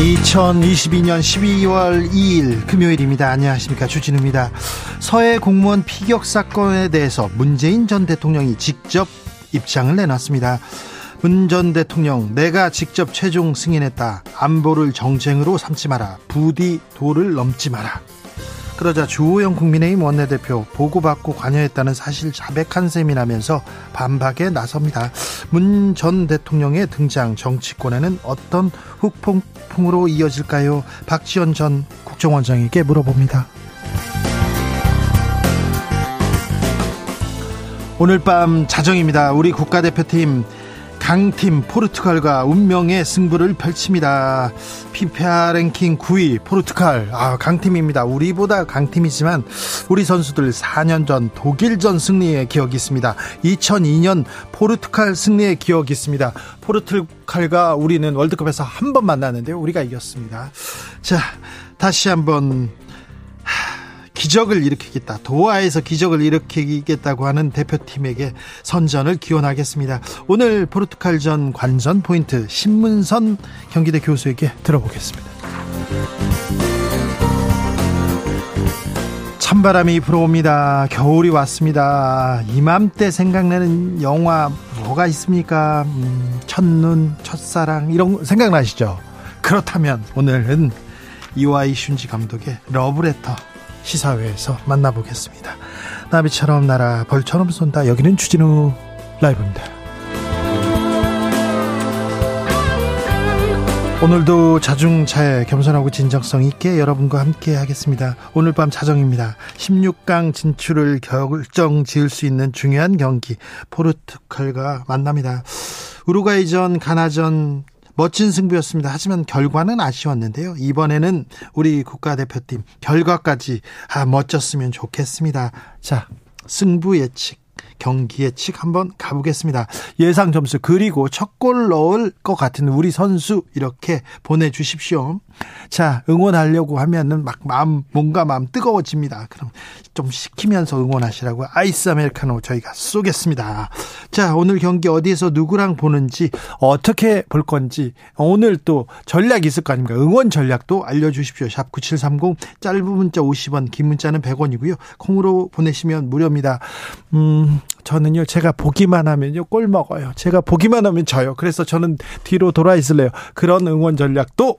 2022년 12월 2일 금요일입니다. 안녕하십니까. 주진우입니다. 서해 공무원 피격 사건에 대해서 문재인 전 대통령이 직접 입장을 내놨습니다. 문 전 대통령, 내가 직접 최종 승인했다. 안보를 정쟁으로 삼지 마라. 부디 도를 넘지 마라. 그러자 주호영 국민의힘 원내대표 보고받고 관여했다는 사실 자백한 셈이 나면서 반박에 나섭니다. 문 전 대통령의 등장 정치권에는 어떤 훅폭풍으로 이어질까요? 박지원 전 국정원장에게 물어봅니다. 오늘 밤 자정입니다. 우리 국가대표팀 강팀 포르투갈과 운명의 승부를 펼칩니다. 피파 랭킹 9위 포르투갈. 아, 강팀입니다. 우리보다 강팀이지만 우리 선수들 4년 전 독일전 승리의 기억이 있습니다. 2002년 포르투갈 승리의 기억이 있습니다. 포르투갈과 우리는 월드컵에서 한 번 만났는데요. 우리가 이겼습니다. 자, 다시 한번 기적을 일으키겠다. 도하에서 기적을 일으키겠다고 하는 대표팀에게 선전을 기원하겠습니다. 오늘 포르투갈전 관전 포인트 신문선 경기대 교수에게 들어보겠습니다. 찬바람이 불어옵니다. 겨울이 왔습니다. 이맘때 생각나는 영화 뭐가 있습니까? 음, 첫눈, 첫사랑 이런 생각나시죠? 그렇다면 오늘은 이와이 슌지 감독의 러브레터 시사회에서 만나보겠습니다. 나비처럼 날아 벌처럼 쏜다. 여기는 주진우 라이브입니다. 오늘도 자중차에 겸손하고 진정성 있게 여러분과 함께 하겠습니다. 오늘 밤 자정입니다. 16강 진출을 결정 지을 수 있는 중요한 경기 포르투갈과 만납니다. 우루과이전, 가나전 멋진 승부였습니다. 하지만 결과는 아쉬웠는데요. 이번에는 우리 국가대표팀 결과까지 아, 멋졌으면 좋겠습니다. 자, 승부 예측. 경기 예측 한번 가보겠습니다. 예상 점수 그리고 첫 골 넣을 것 같은 우리 선수 이렇게 보내주십시오. 자 응원하려고 하면은 막 마음 뭔가 마음 뜨거워집니다. 그럼 좀 식히면서 응원하시라고 아이스 아메리카노 저희가 쏘겠습니다. 자 오늘 경기 어디에서 누구랑 보는지 어떻게 볼 건지 오늘 또 전략 있을 거 아닙니까? 응원 전략도 알려주십시오. 샵 9730 짧은 문자 50원 긴 문자는 100원이고요. 콩으로 보내시면 무료입니다. 음 저는요, 제가 보기만 하면요, 꼴 먹어요. 제가 보기만 하면 져요. 그래서 저는 뒤로 돌아 있을래요. 그런 응원 전략도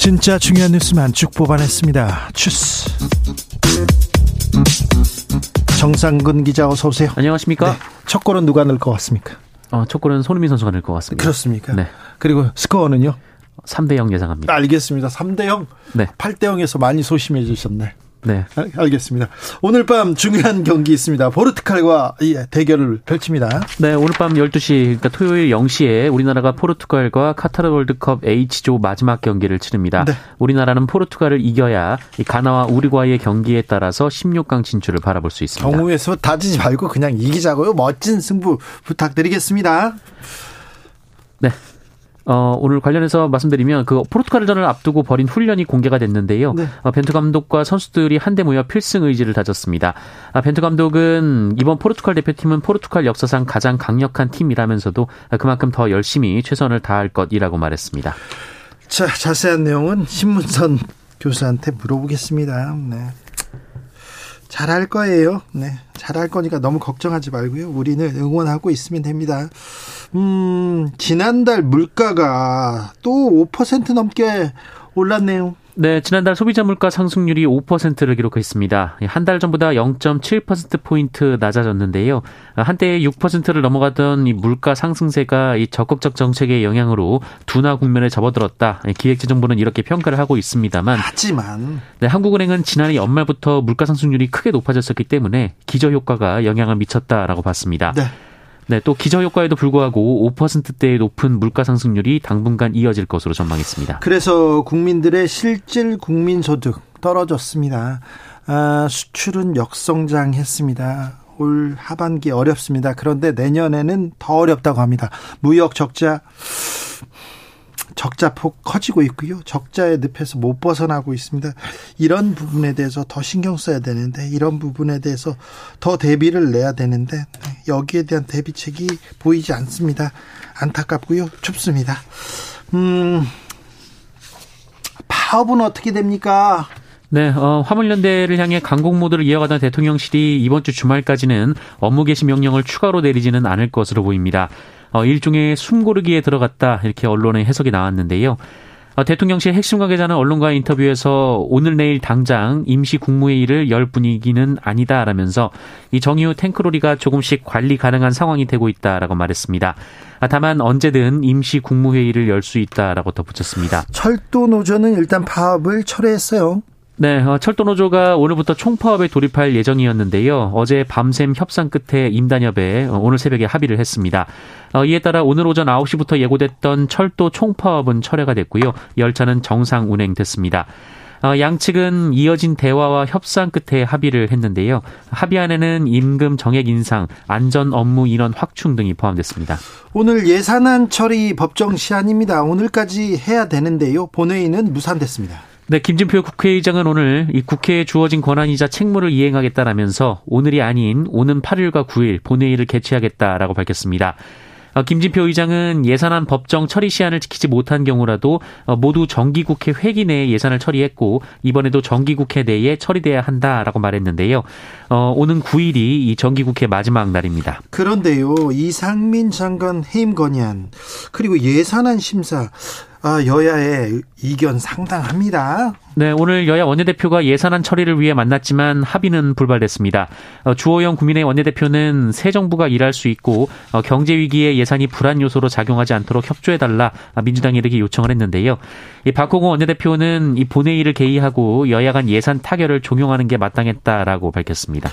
진짜 중요한 뉴스만 쭉 뽑아냈습니다. 추스 정상근 기자 어서 오세요. 안녕하십니까? 네. 첫 골은 누가 넣을 것 같습니까? 어, 첫 골은 손흥민 선수가 넣을 것 같습니다. 그렇습니까? 네. 그리고 스코어는요? 3대 0 예상합니다. 알겠습니다. 3대 0. 네. 8대 0에서 많이 소심해지셨네. 네. 알 겠습니다. 오늘 밤 중요한 경기 있습니다. 포르투갈과 대결을 펼칩니다. 네, 오늘 밤 12시, 그러니까 토요일 0시에 우리나라가 포르투갈과 카타르 월드컵 H조 마지막 경기를 치릅니다. 네. 우리나라는 포르투갈을 이겨야 가나와 우루과이의 경기에 따라서 16강 진출을 바라볼 수 있습니다. 경우에서 다지지 말고 그냥 이기자고요. 멋진 승부 부탁드리겠습니다. 네. 어, 오늘 관련해서 말씀드리면 그 포르투갈전을 앞두고 벌인 훈련이 공개가 됐는데요. 네. 어, 벤투 감독과 선수들이 한데 모여 필승 의지를 다졌습니다. 아, 벤투 감독은 이번 포르투갈 대표팀은 포르투갈 역사상 가장 강력한 팀이라면서도 그만큼 더 열심히 최선을 다할 것이라고 말했습니다. 자, 자세한 내용은 신문선 교수한테 물어보겠습니다. 네. 잘할 거예요. 네. 잘할 거니까 너무 걱정하지 말고요. 우리는 응원하고 있으면 됩니다. 음, 지난달 물가가 또 5% 넘게 올랐네요. 네, 지난달 소비자 물가 상승률이 5%를 기록했습니다. 한 달 전보다 0.7%포인트 낮아졌는데요. 한때 6%를 넘어가던 이 물가 상승세가 이 적극적 정책의 영향으로 둔화 국면에 접어들었다. 기획재정부는 이렇게 평가를 하고 있습니다만. 하지만. 네, 한국은행은 지난해 연말부터 물가 상승률이 크게 높아졌었기 때문에 기저효과가 영향을 미쳤다라고 봤습니다. 네. 네, 또 기저효과에도 불구하고 5%대의 높은 물가 상승률이 당분간 이어질 것으로 전망했습니다. 그래서 국민들의 실질 국민소득 떨어졌습니다. 아, 수출은 역성장했습니다. 올 하반기 어렵습니다. 그런데 내년에는 더 어렵다고 합니다. 무역 적자 적자 폭 커지고 있고요. 적자의 늪에서 못 벗어나고 있습니다. 이런 부분에 대해서 더 신경 써야 되는데 이런 부분에 대해서 더 대비를 내야 되는데 여기에 대한 대비책이 보이지 않습니다. 안타깝고요. 춥습니다. 음. 파업은 어떻게 됩니까? 네, 어, 화물연대를 향해 강공 모드를 이어가던 대통령실이 이번 주 주말까지는 업무 개시 명령을 추가로 내리지는 않을 것으로 보입니다. 어, 일종의 숨고르기에 들어갔다 이렇게 언론의 해석이 나왔는데요. 어, 대통령실 핵심 관계자는 언론과의 인터뷰에서 오늘 내일 당장 임시 국무회의를 열 분위기는 아니다라면서 이 정의후 탱크로리가 조금씩 관리 가능한 상황이 되고 있다라고 말했습니다. 아, 다만 언제든 임시 국무회의를 열 수 있다라고 덧붙였습니다. 철도 노조는 일단 파업을 철회했어요. 네, 어, 철도노조가 오늘부터 총파업에 돌입할 예정이었는데요. 어제 밤샘 협상 끝에 임단협에 어, 오늘 새벽에 합의를 했습니다. 어, 이에 따라 오늘 오전 9시부터 예고됐던 철도 총파업은 철회가 됐고요. 열차는 정상 운행됐습니다. 양측은 이어진 대화와 협상 끝에 합의를 했는데요. 합의안에는 임금 정액 인상, 안전 업무 인원 확충 등이 포함됐습니다. 오늘 예산안 처리 법정 시한입니다. 오늘까지 해야 되는데요. 본회의는 무산됐습니다. 네, 김진표 국회의장은 오늘 이 국회에 주어진 권한이자 책무를 이행하겠다라면서 오늘이 아닌 오는 8일과 9일 본회의를 개최하겠다라고 밝혔습니다. 어, 김진표 의장은 예산안 법정 처리 시한을 지키지 못한 경우라도 어, 모두 정기국회 회기 내에 예산을 처리했고 이번에도 정기국회 내에 처리돼야 한다라고 말했는데요. 어, 오는 9일이 이 정기국회 마지막 날입니다. 그런데요, 이상민 장관 해임 건의안 그리고 예산안 심사 아, 여야의 이견 상당합니다. 네, 오늘 여야 원내대표가 예산안 처리를 위해 만났지만 합의는 불발됐습니다. 어, 주호영 국민의 원내대표는 새 정부가 일할 수 있고 어, 경제 위기에 예산이 불안 요소로 작용하지 않도록 협조해달라 민주당에게 요청을 했는데요. 이 박홍호 원내대표는 이 본회의를 개의하고 여야 간 예산 타결을 종용하는 게 마땅했다라고 밝혔습니다.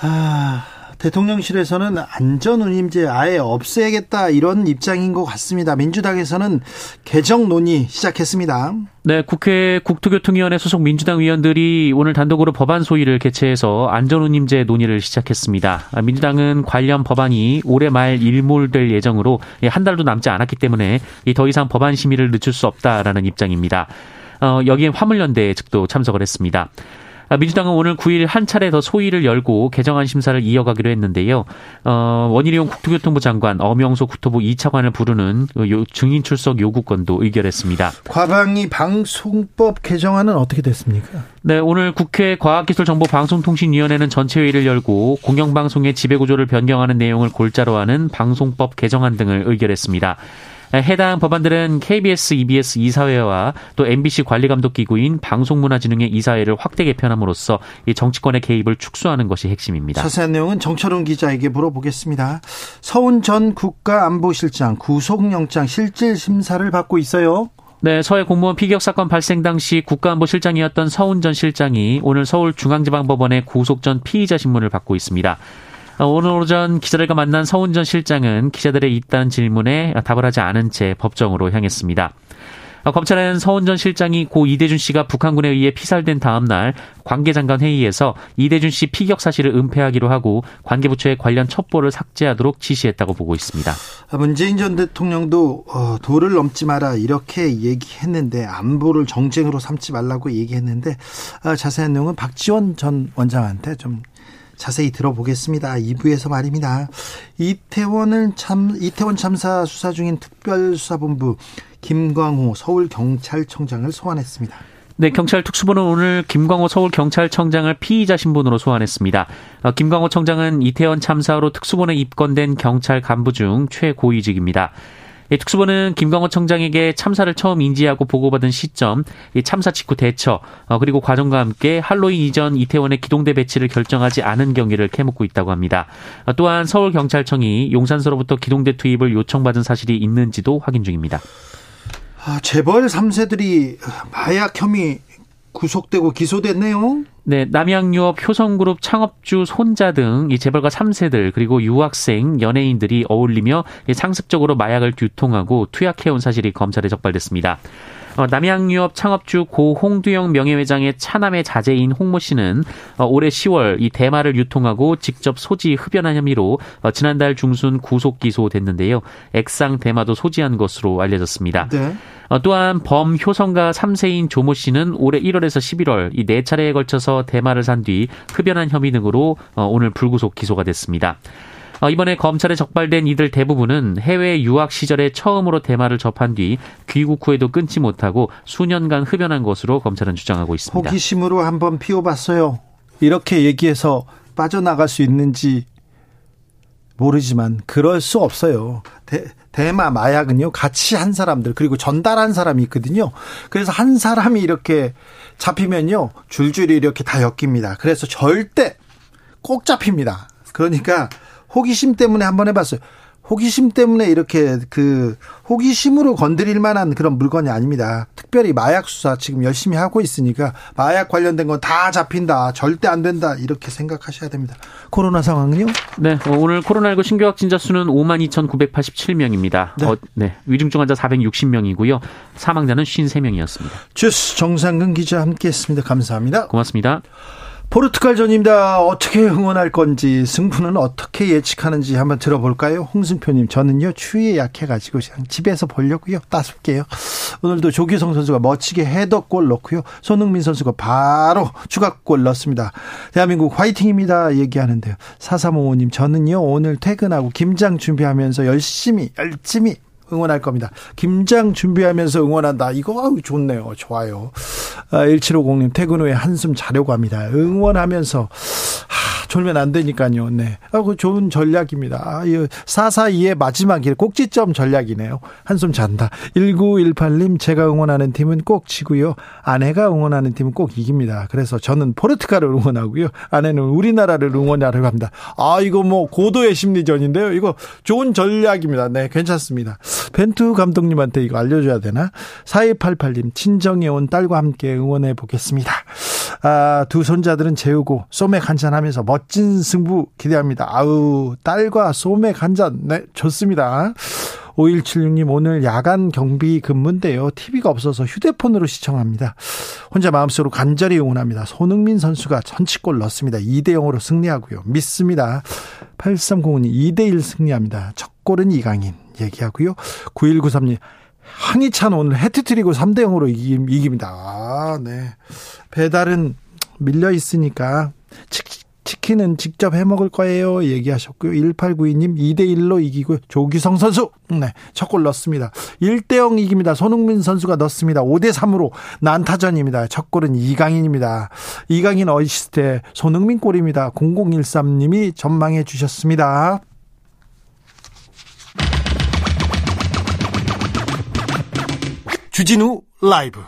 아. 대통령실에서는 안전운임제 아예 없애겠다 이런 입장인 것 같습니다. 민주당에서는 개정 논의 시작했습니다. 네, 국회 국토교통위원회 소속 민주당 의원들이 오늘 단독으로 법안 소위를 개최해서 안전운임제 논의를 시작했습니다. 민주당은 관련 법안이 올해 말 일몰될 예정으로 한 달도 남지 않았기 때문에 더 이상 법안 심의를 늦출 수 없다라는 입장입니다. 어, 여기에 화물연대 측도 참석을 했습니다. 아, 민주당은 오늘 9일 한 차례 더 소위를 열고 개정안 심사를 이어가기로 했는데요. 어, 원희룡 국토교통부 장관, 엄영소 국토부 2차관을 부르는 그 증인 출석 요구권도 의결했습니다. 과방위 방송법 개정안은 어떻게 됐습니까? 네, 오늘 국회 과학기술정보방송통신위원회는 전체회의를 열고 공영방송의 지배구조를 변경하는 내용을 골자로 하는 방송법 개정안 등을 의결했습니다. 해당 법안들은 KBS, EBS 이사회와 또 MBC 관리감독기구인 방송문화진흥회 이사회를 확대 개편함으로써 이 정치권의 개입을 축소하는 것이 핵심입니다. 자세한 내용은 정철훈 기자에게 물어보겠습니다. 서훈 전 국가안보실장 구속영장 실질 심사를 받고 있어요. 네, 서해 공무원 피격 사건 발생 당시 국가안보실장이었던 서훈 전 실장이 오늘 서울중앙지방법원의 구속 전 피의자 신문을 받고 있습니다. 어, 오늘 오전 기자들과 만난 서훈 전 실장은 기자들의 잇단 질문에 답을 하지 않은 채 법정으로 향했습니다. 어, 검찰은 서훈 전 실장이 고 이대준 씨가 북한군에 의해 피살된 다음 날 관계장관 회의에서 이대준 씨 피격 사실을 은폐하기로 하고 관계부처에 관련 첩보를 삭제하도록 지시했다고 보고 있습니다. 아, 문재인 전 대통령도 어, 도를 넘지 마라 이렇게 얘기했는데 안보를 정쟁으로 삼지 말라고 얘기했는데 아, 자세한 내용은 박지원 전 원장한테 좀 자세히 들어보겠습니다. 2부에서 말입니다. 이태원을 참 이태원 참사 수사 중인 특별수사본부 김광호 서울경찰청장을 소환했습니다. 네, 경찰 특수부는 오늘 김광호 서울경찰청장을 피의자 신분으로 소환했습니다. 어, 김광호 청장은 이태원 참사로 특수본에 입건된 경찰 간부 중 최고위직입니다. 특수본은 김광호 청장에게 참사를 처음 인지하고 보고받은 시점, 참사 직후 대처, 어, 그리고 과정과 함께 할로윈 이전 이태원의 기동대 배치를 결정하지 않은 경위를 캐묻고 있다고 합니다. 어, 또한 서울경찰청이 용산서로부터 기동대 투입을 요청받은 사실이 있는지도 확인 중입니다. 아, 재벌 3세들이 마약 혐의 구속되고 기소됐네요. 네, 남양유업 효성그룹 창업주 손자 등 이 재벌가 3세들 그리고 유학생, 연예인들이 어울리며 상습적으로 마약을 유통하고 투약해온 사실이 검찰에 적발됐습니다. 어, 남양유업 창업주 고 홍두영 명예회장의 차남의 자제인 홍모 씨는 어, 올해 10월 이 대마를 유통하고 직접 소지 흡연한 혐의로 어, 지난달 중순 구속 기소됐는데요. 액상 대마도 소지한 것으로 알려졌습니다. 네. 또한 범 효성가 3세인 조모 씨는 올해 1월에서 11월 이 네 차례에 걸쳐서 대마를 산 뒤 흡연한 혐의 등으로 오늘 불구속 기소가 됐습니다. 어, 이번에 검찰에 적발된 이들 대부분은 해외 유학 시절에 처음으로 대마를 접한 뒤 귀국 후에도 끊지 못하고 수년간 흡연한 것으로 검찰은 주장하고 있습니다. 호기심으로 한번 피워봤어요. 이렇게 얘기해서 빠져나갈 수 있는지 모르지만 그럴 수 없어요. 대, 대마 마약은요 같이 한 사람들 그리고 전달한 사람이 있거든요. 그래서 한 사람이 이렇게 잡히면요 줄줄이 이렇게 다 엮입니다. 그래서 절대 꼭 잡힙니다. 그러니까 호기심 때문에 한번 해봤어요. 호기심 때문에 이렇게 그 호기심으로 건드릴 만한 그런 물건이 아닙니다. 특별히 마약 수사 지금 열심히 하고 있으니까 마약 관련된 건 다 잡힌다. 절대 안 된다. 이렇게 생각하셔야 됩니다. 코로나 상황은요? 네, 어, 오늘 코로나19 신규 확진자 수는 52,987명입니다. 네. 어, 네. 위중증 환자 460명이고요. 사망자는 53명이었습니다. 주스 정상근 기자 함께 했습니다. 감사합니다. 고맙습니다. 포르투갈전입니다. 어떻게 응원할 건지 승부는 어떻게 예측하는지 한번 들어볼까요? 홍승표님 저는요 추위에 약해가지고 그냥 집에서 보려고요 따숩게요. 오늘도 조기성 선수가 멋지게 헤더골 넣고요. 손흥민 선수가 바로 추가골 넣습니다. 대한민국 화이팅입니다 얘기하는데요. 4355님 저는요 오늘 퇴근하고 김장 준비하면서 열심히 열심히 응원할 겁니다. 김장 준비하면서 응원한다. 이거 좋네요. 좋아요. 아, 1750님 퇴근 후에 한숨 자려고 합니다. 응원하면서 하, 졸면 안 되니까요. 네. 아, 그 좋은 전략입니다. 아, 442의 마지막 일 꼭지점 전략이네요. 한숨 잔다. 1918님 제가 응원하는 팀은 꼭 지고요. 아내가 응원하는 팀은 꼭 이깁니다. 그래서 저는 포르투갈을 응원하고요. 아내는 우리나라를 응원하려고 합니다. 아, 이거 뭐 고도의 심리전인데요. 이거 좋은 전략입니다. 네, 괜찮습니다. 벤투 감독님한테 이거 알려줘야 되나? 4288님, 친정에 온 딸과 함께 응원해 보겠습니다. 아, 두 손자들은 재우고 소맥 한 잔 하면서 멋진 승부 기대합니다. 아우, 딸과 소맥 한 잔, 네, 좋습니다. 5176님 오늘 야간 경비 근무인데요. TV가 없어서 휴대폰으로 시청합니다. 혼자 마음속으로 간절히 응원합니다. 손흥민 선수가 전치골 넣습니다. 2대 0으로 승리하고요. 믿습니다. 8305님 2대 1 승리합니다. 첫 골은 이강인. 얘기하고요. 9193님. 황희찬 오늘 해트트리고 3대 0으로 이깁니다. 아, 네. 배달은 밀려 있으니까 치킨은 직접 해 먹을 거예요. 얘기하셨고요. 1892님 2대 1로 이기고 조기성 선수 네, 첫 골 넣습니다. 1대 0 이깁니다. 손흥민 선수가 넣습니다. 5대 3으로 난타전입니다. 첫 골은 이강인입니다. 이강인 어시스트 손흥민 골입니다. 0013님이 전망해 주셨습니다. 주진우 라이브.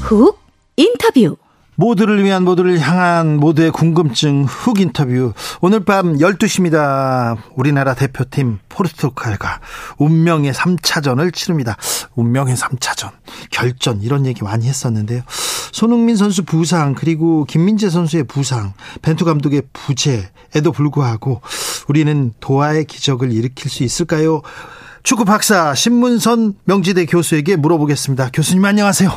훅 인터뷰 모두를 위한 모두를 향한 모두의 궁금증 훅 인터뷰. 오늘 밤 12시입니다. 우리나라 대표팀 포르투갈과 운명의 3차전을 치릅니다. 운명의 3차전. 결전 이런 얘기 많이 했었는데요. 손흥민 선수 부상 그리고 김민재 선수의 부상, 벤투 감독의 부재에도 불구하고 우리는 도하의 기적을 일으킬 수 있을까요? 축구 박사 신문선 명지대 교수에게 물어보겠습니다. 교수님 안녕하세요.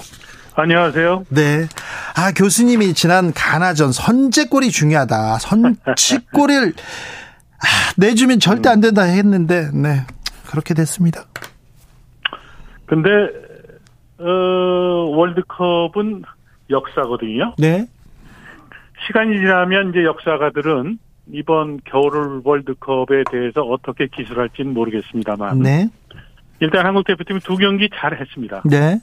안녕하세요. 네. 아, 교수님이 지난 가나전 선제골이 중요하다. 선취골을 아, 내주면 절대 안 된다 했는데, 네. 그렇게 됐습니다. 근데, 어, 월드컵은 역사거든요. 네. 시간이 지나면 이제 역사가들은 이번 겨울 월드컵에 대해서 어떻게 기술할지는 모르겠습니다만 네. 일단 한국 대표팀이 두 경기 잘 했습니다. 네.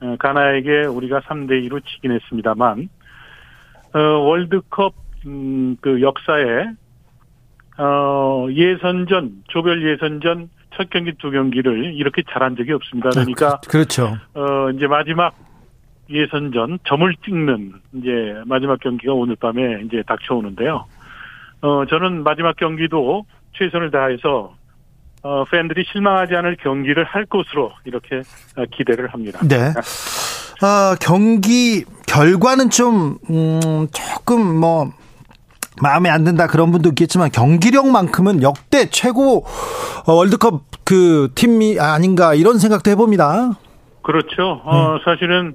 어, 가나에게 우리가 3대 2로 지긴 했습니다만 어, 월드컵 음, 그 역사에 어, 예선전 조별 예선전 첫 경기 두 경기를 이렇게 잘한 적이 없습니다. 그러니까 그렇죠. 어, 이제 마지막 예선전 점을 찍는 이제 마지막 경기가 오늘 밤에 이제 닥쳐오는데요. 어, 저는 마지막 경기도 최선을 다해서 어, 팬들이 실망하지 않을 경기를 할 것으로 이렇게 어, 기대를 합니다. 네. 어, 경기 결과는 좀, 음, 조금 뭐, 마음에 안 든다 그런 분도 있겠지만 경기력만큼은 역대 최고 어, 월드컵 그 팀이 아닌가 이런 생각도 해봅니다. 그렇죠. 어, 사실은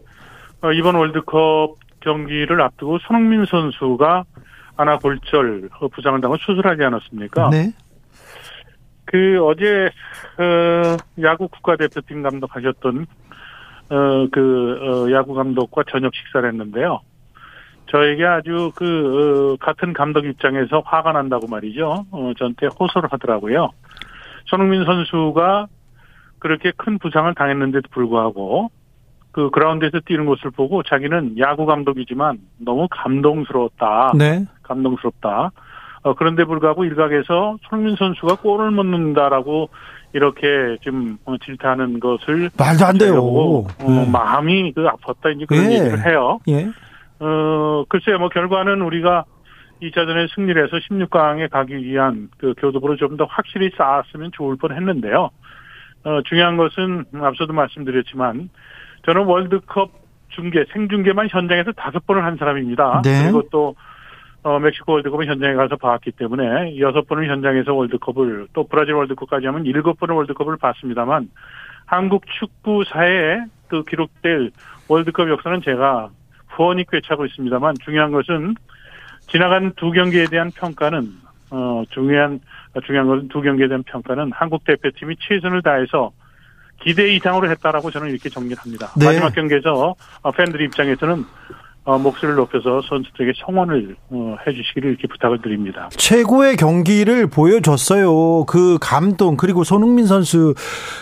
어, 이번 월드컵 경기를 앞두고 손흥민 선수가 아나 골절 부상을 당하고 수술하지 않았습니까? 네. 그 어제 어, 야구 국가대표팀 감독하셨던 어, 그 어, 야구 감독과 저녁 식사를 했는데요. 저에게 아주 그 어, 같은 감독 입장에서 화가 난다고 말이죠. 어, 저한테 호소를 하더라고요. 손흥민 선수가 그렇게 큰 부상을 당했는데도 불구하고 그 그라운드에서 뛰는 것을 보고 자기는 야구 감독이지만 너무 감동스러웠다. 네. 감동스럽다. 어, 그런데 불구하고 일각에서 손흥민 선수가 골을 못 넣는다라고 이렇게 좀 어, 질타하는 것을 말도 안 돼요. 어, 네. 마음이 그 아팠다 이제 그런 예. 얘기를 해요. 예. 어, 글쎄요, 뭐 결과는 우리가 2차전에 승리를 해서 16강에 가기 위한 그 교도부를 좀 더 확실히 쌓았으면 좋을 뻔 했는데요. 어, 중요한 것은 앞서도 말씀드렸지만 저는 월드컵 중계, 생중계만 현장에서 다섯 번을 한 사람입니다. 네. 그리고 또 어, 멕시코 월드컵은 현장에 가서 봤기 때문에 여섯 번을 현장에서 월드컵을 또 브라질 월드컵까지 하면 일곱 번의 월드컵을 봤습니다만 한국 축구사에 그 기록될 월드컵 역사는 제가 후원이 꿰차고 있습니다만 중요한 것은 지나간 두 경기에 대한 평가는 어 중요한 중요한 것은 두 경기에 대한 평가는 한국 대표팀이 최선을 다해서 기대 이상으로 했다라고 저는 이렇게 정리합니다. 네. 마지막 경기에서 어, 팬들 입장에서는 어, 목소리를 높여서 선수들에게 성원을 어, 해주시기를 이렇게 부탁을 드립니다. 최고의 경기를 보여줬어요. 그 감동 그리고 손흥민 선수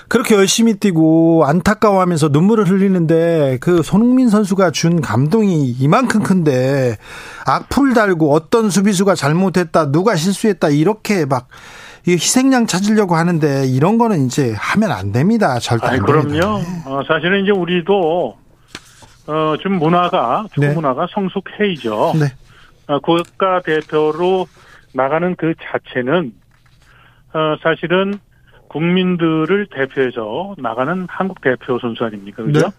그렇게 열심히 뛰고 안타까워하면서 눈물을 흘리는데 그 손흥민 선수가 준 감동이 이만큼 큰데 악플 달고 어떤 수비수가 잘못했다 누가 실수했다 이렇게 막이 희생양 찾으려고 하는데 이런 거는 이제 하면 안 됩니다. 절대 안 됩니다. 그럼요. 어, 사실은 이제 우리도 어, 좀 문화가 축구 네. 문화가 성숙해이죠. 네. 어, 국가 대표로 나가는 그 자체는 어, 사실은 국민들을 대표해서 나가는 한국 대표 선수 아닙니까? 그죠? 네.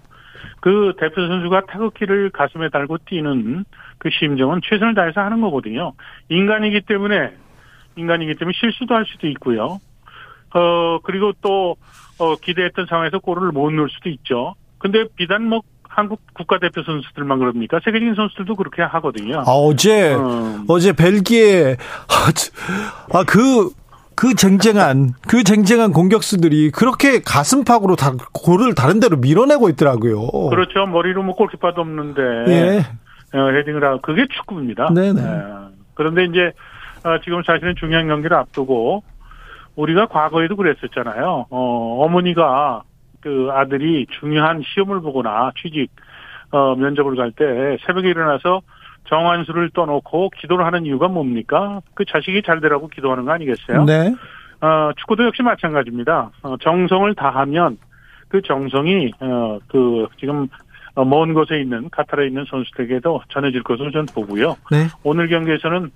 그 대표 선수가 타격기를 가슴에 달고 뛰는 그 심정은 최선을 다해서 하는 거거든요. 인간이기 때문에 인간이기 때문에 실수도 할 수도 있고요. 어 그리고 또 어, 기대했던 상황에서 골을 못 넣을 수도 있죠. 근데 비단 뭐 한국 국가대표 선수들만 그럽니까? 세계적인 선수들도 그렇게 하거든요. 아, 어제 어, 어제 벨기에 아 그 그 쟁쟁한 그 쟁쟁한 공격수들이 그렇게 가슴팍으로 다 골을 다른 데로 밀어내고 있더라고요. 그렇죠. 머리로 뭐 골키퍼도 없는데 예. 어, 헤딩을 하고 그게 축구입니다. 네네. 예. 그런데 이제 어, 지금 사실은 중요한 경기를 앞두고 우리가 과거에도 그랬었잖아요. 어, 어머니가 그 아들이 중요한 시험을 보거나 취직 어, 면접을 갈 때 새벽에 일어나서 정한수를 떠놓고 기도를 하는 이유가 뭡니까? 그 자식이 잘 되라고 기도하는 거 아니겠어요? 네. 어, 축구도 역시 마찬가지입니다. 어, 정성을 다하면 그 정성이 어, 그 지금 어, 먼 곳에 있는 카타르에 있는 선수들에게도 전해질 것으로 저는 보고요. 네. 오늘 경기에서는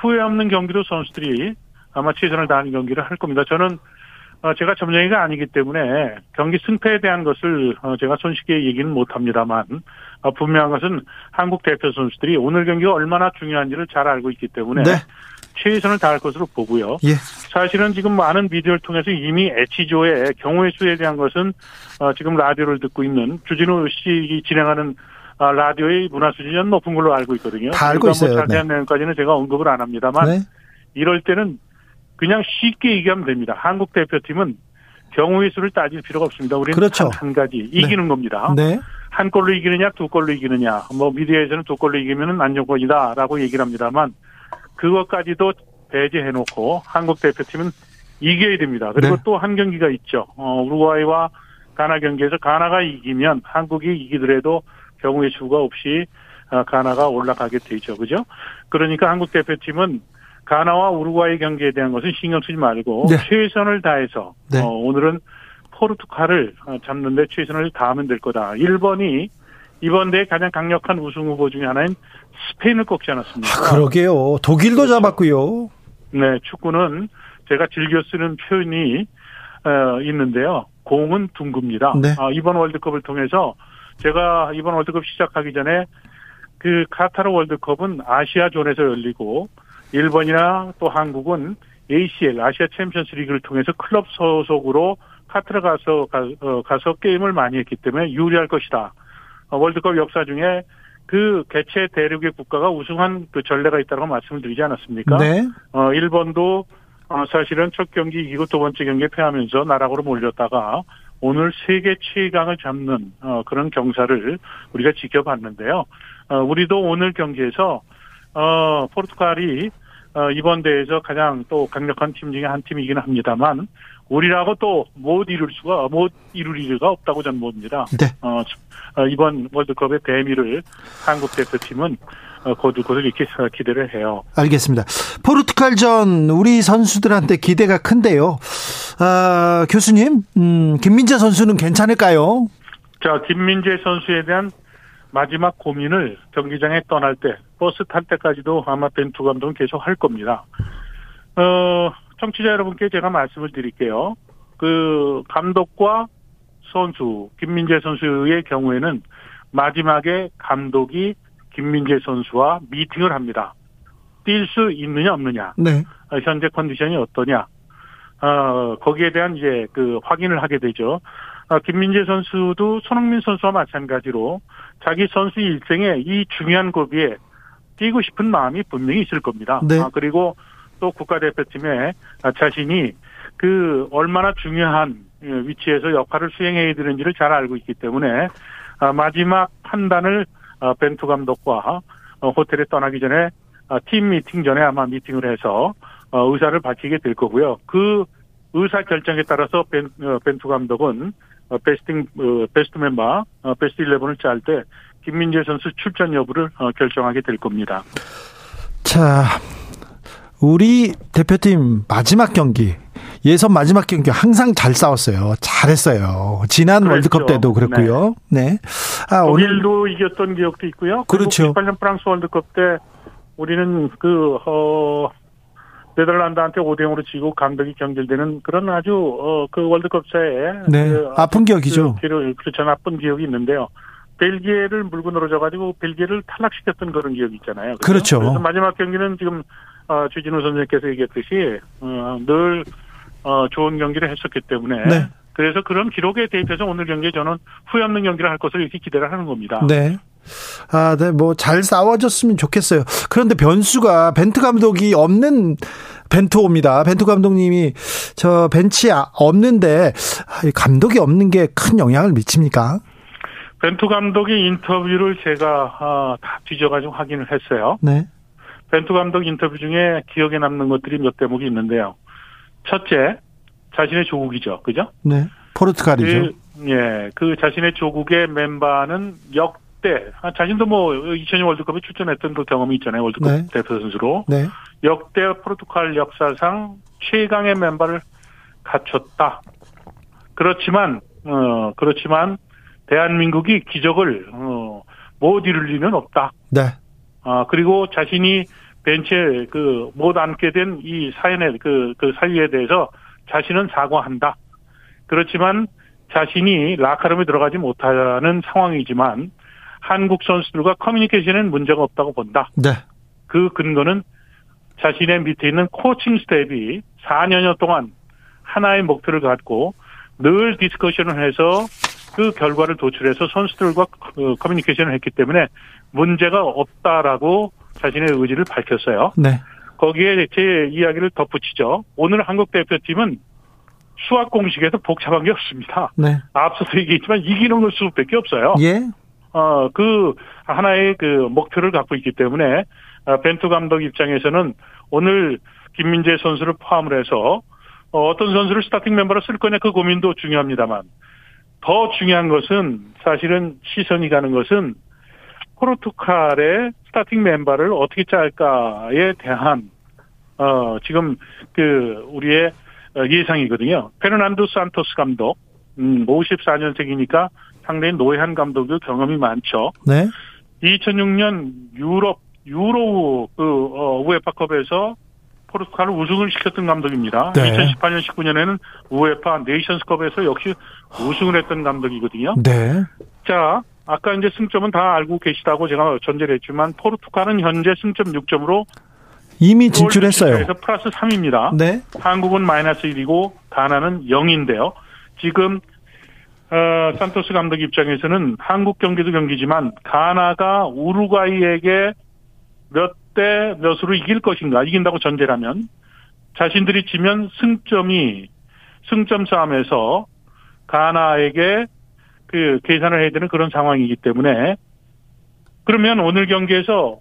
후회 없는 경기로 선수들이 아마 최선을 다하는 경기를 할 겁니다. 저는 어, 제가 점령이가 아니기 때문에 경기 승패에 대한 것을 어, 제가 손쉽게 얘기는 못합니다만 어, 분명한 것은 한국 대표 선수들이 오늘 경기가 얼마나 중요한지를 잘 알고 있기 때문에 네. 최선을 다할 것으로 보고요. 예. 사실은 지금 많은 비디오를 통해서 이미 H조의 경우의 수에 대한 것은 어, 지금 라디오를 듣고 있는 주진우 씨 진행하는 아, 라디오의 문화 수준이 좀 높은 걸로 알고 있거든요. 다 알고 그러니까 있어요. 뭐 자세한 내용까지는 제가 언급을 안 합니다만 네. 이럴 때는 그냥 쉽게 얘기하면 됩니다. 한국 대표팀은 경우의 수를 따질 필요가 없습니다. 우리는 그렇죠. 단한 가지 이기는 겁니다. 네. 한 골로 이기느냐, 두 골로 이기느냐. 뭐 미디어에서는 두 골로 이기면은 안정권이다라고 얘기를 합니다만 그것까지도 배제해 놓고 한국 대표팀은 이겨야 됩니다. 그리고 네. 또한 경기가 있죠. 어, 우루과이와 가나 경기에서 가나가 이기면 한국이 이기더라도 경우의 수가 없이 어, 가나가 올라가게 되죠. 그죠? 그러니까 한국 대표팀은 가나와 우루과이 경기에 대한 것은 신경 쓰지 말고 네. 최선을 다해서 네. 어, 오늘은 포르투갈을 어, 잡는데 최선을 다하면 될 거다. 일본이 이번 대회 가장 강력한 우승 후보 중에 하나인 스페인을 꺾지 않았습니까? 아, 그러게요. 독일도 그렇죠. 잡았고요. 네, 축구는 제가 즐겨 쓰는 표현이 어, 있는데요. 공은 둥굽니다. 네. 아, 이번 월드컵을 통해서 제가 이번 월드컵 시작하기 전에 그 카타르 월드컵은 아시아 존에서 열리고 일본이나 또 한국은 ACL 아시아 챔피언스 리그를 통해서 클럽 소속으로 카타르 가서 가, 어, 가서 게임을 많이 했기 때문에 유리할 것이다. 어, 월드컵 역사 중에 그 개최 대륙의 국가가 우승한 그 전례가 있다고 말씀을 드리지 않았습니까? 네. 어, 일본도 어, 사실은 첫 경기 이기고 두 번째 경기에 패하면서 나락으로 몰렸다가 오늘 세계 최강을 잡는 어, 그런 경사를 우리가 지켜봤는데요. 어, 우리도 오늘 경기에서 어, 포르투갈이 어, 이번 대회에서 가장 또 강력한 팀 중에 한 팀이긴 합니다만 우리라고 또 못 이룰 수가 못 이룰 일가 없다고 저는 봅니다. 네. 어, 어, 이번 월드컵의 대미를 한국 대표팀은 어, 거두고들 이렇게 기대를 해요. 알겠습니다. 포르투갈전 우리 선수들한테 기대가 큰데요. 아, 교수님, 음, 김민재 선수는 괜찮을까요? 자, 김민재 선수에 대한 마지막 고민을 경기장에 떠날 때, 버스 탈 때까지도 아마 벤투 감독은 계속 할 겁니다. 어, 청취자 여러분께 제가 말씀을 드릴게요. 그, 감독과 선수, 김민재 선수의 경우에는 마지막에 감독이 김민재 선수와 미팅을 합니다. 뛸 수 있느냐, 없느냐. 네. 어, 현재 컨디션이 어떠냐. 어, 거기에 대한 이제 그 확인을 하게 되죠. 어, 김민재 선수도 손흥민 선수와 마찬가지로 자기 선수 일생에 이 중요한 고비에 뛰고 싶은 마음이 분명히 있을 겁니다. 네. 아, 그리고 또 국가대표팀에 자신이 그 얼마나 중요한 예, 위치에서 역할을 수행해야 되는지를 잘 알고 있기 때문에 아, 마지막 판단을 어, 벤투 감독과 어, 호텔에 떠나기 전에 어, 팀 미팅 전에 아마 미팅을 해서 어, 의사를 밝히게 될 거고요. 그 의사 결정에 따라서 벤, 어, 벤투 감독은 어, 베스팅 어, 베스트 멤버 어, 베스트 11을 짤 때 김민재 선수 출전 여부를 어, 결정하게 될 겁니다. 자, 우리 대표팀 마지막 경기, 예선 마지막 경기 항상 잘 싸웠어요. 잘했어요. 지난 그랬죠. 월드컵 때도 그랬고요. 네. 아, 오늘 독일도 이겼던 기억도 있고요. 그렇죠. 98년 프랑스 월드컵 때 우리는 그, 어, 네덜란드한테 5대 0으로 지고 감독이 경질되는 그런 아주, 어, 그 월드컵사에. 네, 그 아픈 기억이죠. 그, 기록- 그렇죠. 나쁜 기억이 있는데요. 벨기에를 물고 늘어져가지고 벨기에를 탈락시켰던 그런 기억이 있잖아요. 그죠? 그렇죠. 그래서 마지막 경기는 지금, 어, 주진우 선생님께서 얘기했듯이, 어, 늘, 어, 좋은 경기를 했었기 때문에. 네. 그래서 그런 기록에 대입해서 오늘 경기에 저는 후회 없는 경기를 할 것을 이렇게 기대를 하는 겁니다. 네. 아, 네, 뭐, 잘 싸워줬으면 좋겠어요. 그런데 변수가 벤트 감독이 없는 벤투호입니다. 벤투 감독님이 저 벤치 아- 없는데, 아, 이 감독이 없는 게 큰 영향을 미칩니까? 벤투 감독의 인터뷰를 제가 아, 다 뒤져가지고 확인을 했어요. 네. 벤투 감독 인터뷰 중에 기억에 남는 것들이 몇 대목이 있는데요. 첫째, 자신의 조국이죠. 그죠? 네. 포르투갈이죠. 그, 예, 그 자신의 조국의 멤버는 역대, 아, 자신도 뭐 2002년 월드컵에 출전했던 그 경험이 있잖아요. 월드컵 네. 대표 선수로. 네. 역대 포르투갈 역사상 최강의 멤버를 갖췄다. 그렇지만 어 그렇지만 대한민국이 기적을 어, 못 이룰 리는 없다. 네. 아 그리고 자신이 벤치에 그 못 앉게 된 이 사연의 그, 그 사유에 대해서 자신은 사과한다. 그렇지만 자신이 라카룸에 들어가지 못하는 상황이지만 한국 선수들과 커뮤니케이션은 문제가 없다고 본다. 네. 그 근거는 자신의 밑에 있는 코칭 스태프가 4년여 동안 하나의 목표를 갖고 늘 discussion을 해서 그 결과를 도출해서 선수들과 그 커뮤니케이션을 했기 때문에 문제가 없다라고 자신의 의지를 밝혔어요. 네. 거기에 제 이야기를 덧붙이죠. 오늘 한국 대표팀은 수학 공식에서 복잡한 게 없습니다. 네. 앞서서 얘기했지만 이기는 걸 수밖에 없어요. 예. 어, 그 하나의 그 목표를 갖고 있기 때문에 어, 벤투 감독 입장에서는 오늘 김민재 선수를 포함을 해서 어, 어떤 선수를 스타팅 멤버로 쓸 거냐 그 고민도 중요합니다만 더 중요한 것은 사실은 시선이 가는 것은 포르투갈의 스타팅 멤버를 어떻게 짤까에 대한 어 지금 그 우리의 예상이거든요. 페르난도 산토스 감독 음 54년생이니까 상당히 노회한 감독도 경험이 많죠. 네. 2006년 유럽 유로 그 어, 우에파컵에서 포르투갈을 우승을 시켰던 감독입니다. 네. 2018년 19년에는 우에파 네이션스컵에서 역시 우승을 했던 감독이거든요. 네. 자, 아까 이제 승점은 다 알고 계시다고 제가 전제를 했지만 포르투갈은 현재 승점 6점으로 이미 진출했어요. 그래서 플러스 3입니다. 네. 한국은 마이너스 1이고 가나는 0인데요. 지금 어, 산토스 감독 입장에서는 한국 경기도 경기지만 가나가 우루과이에게 몇 대 몇으로 이길 것인가 이긴다고 전제라면 자신들이 지면 승점이 승점 싸움에서 가나에게 그 계산을 해야 되는 그런 상황이기 때문에 그러면 오늘 경기에서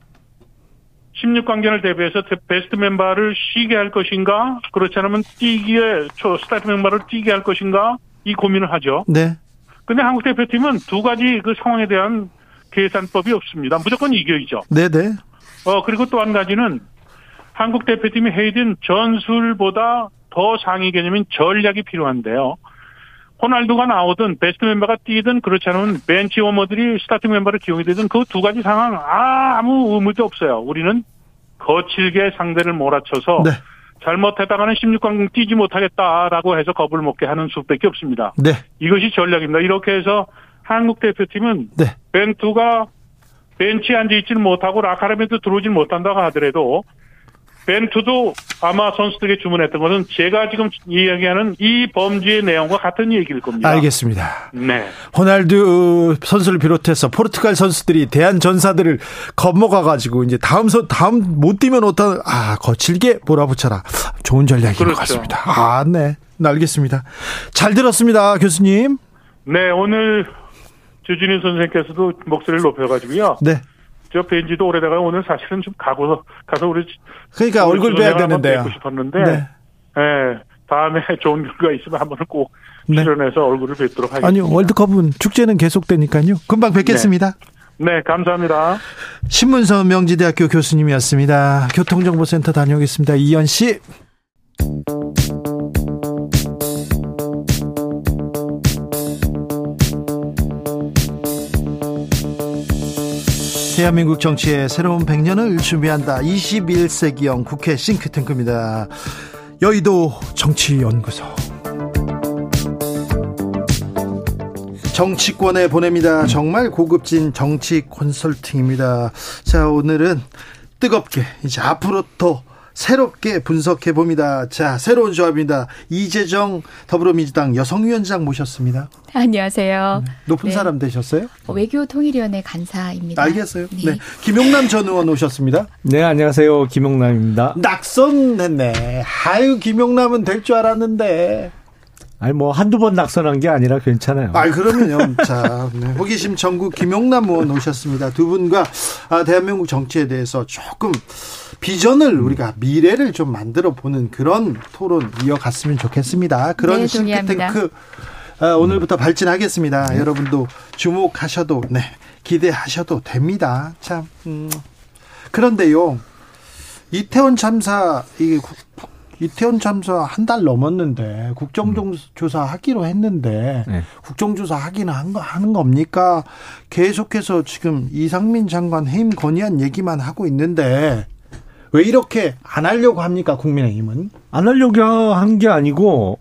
16강전을 대비해서 베스트 멤버를 쉬게 할 것인가 그렇지 않으면 뛰기에 초 스타트 멤버를 뛰게 할 것인가 이 고민을 하죠. 네. 근데 한국 대표팀은 두 가지 그 상황에 대한 계산법이 없습니다. 무조건 이겨이죠. 네네. 어 그리고 또 한 가지는 한국 대표팀이 된 전술보다 더 상위 개념인 전략이 필요한데요. 호날두가 나오든 베스트 멤버가 뛰든 그렇지 않으면 벤치 워머들이 스타팅 멤버를 기용이 되든 그 두 가지 상황 아, 아무 의무도 없어요. 우리는 거칠게 상대를 몰아쳐서 네. 잘못했다가는 16강 뛰지 못하겠다라고 해서 겁을 먹게 하는 수밖에 없습니다. 네. 이것이 전략입니다. 이렇게 해서 한국 대표팀은 네. 벤투가 벤치에 앉아있지는 못하고 라카르멘트 들어오질 못한다고 하더라도 벤투도 아마 선수들에게 주문했던 것은 제가 지금 이야기하는 이 범죄의 내용과 같은 얘기일 겁니다. 알겠습니다. 네. 호날두 선수를 비롯해서 포르투갈 선수들이 대한 전사들을 겁먹어 가지고 이제 다음 선 다음 못 뛰면 어떤 아 거칠게 몰아붙여라. 좋은 전략인 그렇죠. 것 같습니다. 아, 네. 네. 알겠습니다. 잘 들었습니다, 교수님. 네, 오늘 주진희 선생님께서도 목소리를 높여가지고요. 네. 저 뵌지도 오래돼가 오늘 사실은 좀 가고 가서 우리 그러니까 얼굴 뵈야 되는데요. 뵙고 싶었는데 네. 네. 다음에 좋은 결과 있으면 한번 꼭 네. 출연해서 얼굴을 뵙도록 하겠습니다. 아니요 월드컵은 축제는 계속되니까요. 금방 뵙겠습니다. 네. 네, 감사합니다. 신문서 명지대학교 교수님이었습니다. 교통정보센터 다녀오겠습니다. 이현 씨. 대한민국 정치의 새로운 100년을 준비한다. 21세기형 국회 싱크탱크입니다. 여의도 정치연구소. 정치권에 보냅니다. 정말 고급진 정치 컨설팅입니다. 자, 오늘은 뜨겁게 이제 앞으로 더 새롭게 분석해 봅니다. 자, 새로운 조합입니다. 이재정 더불어민주당 여성위원장 모셨습니다. 안녕하세요. 네. 높은 네. 사람 되셨어요? 어, 외교통일위원회 간사입니다. 알겠어요. 네. 네. 김용남 전 의원 오셨습니다. 네, 안녕하세요. 김용남입니다. 낙선했네. 아유, 김용남은 될 줄 알았는데. 아니 뭐 한두 번 낙선한 게 아니라 괜찮아요. 아 그러면요. 자 네. 호기심 전국 김용남 의원 오셨습니다. 두 분과 아, 대한민국 정치에 대해서 조금 비전을 우리가 미래를 좀 만들어 보는 그런 토론 이어갔으면 좋겠습니다. 그런 네, 싱크탱크 아, 오늘부터 발진하겠습니다. 네. 여러분도 주목하셔도 네 기대하셔도 됩니다. 참 음. 그런데요 이태원 참사 이게 이태원 참사 한 달 넘었는데 국정조사 하기로 했는데 네. 국정조사 하기는 한 거, 하는 겁니까? 계속해서 지금 이상민 장관 해임 건의안 얘기만 하고 있는데 왜 이렇게 안 하려고 합니까 국민의힘은? 안 하려고 한 게 아니고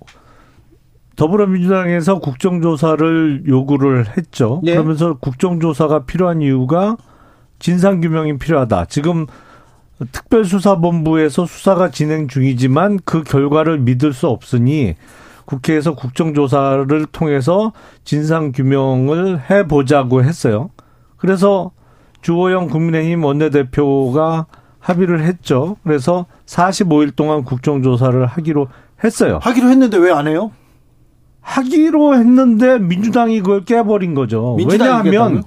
더불어민주당에서 국정조사를 요구를 했죠. 네. 그러면서 국정조사가 필요한 이유가 진상규명이 필요하다. 지금 특별수사본부에서 수사가 진행 중이지만 그 결과를 믿을 수 없으니 국회에서 국정조사를 통해서 진상규명을 해보자고 했어요. 그래서 주호영 국민의힘 원내대표가 합의를 했죠. 그래서 45일 동안 국정조사를 하기로 했어요. 하기로 했는데 왜 안 해요? 하기로 했는데 민주당이 그걸 깨버린 거죠. 왜냐하면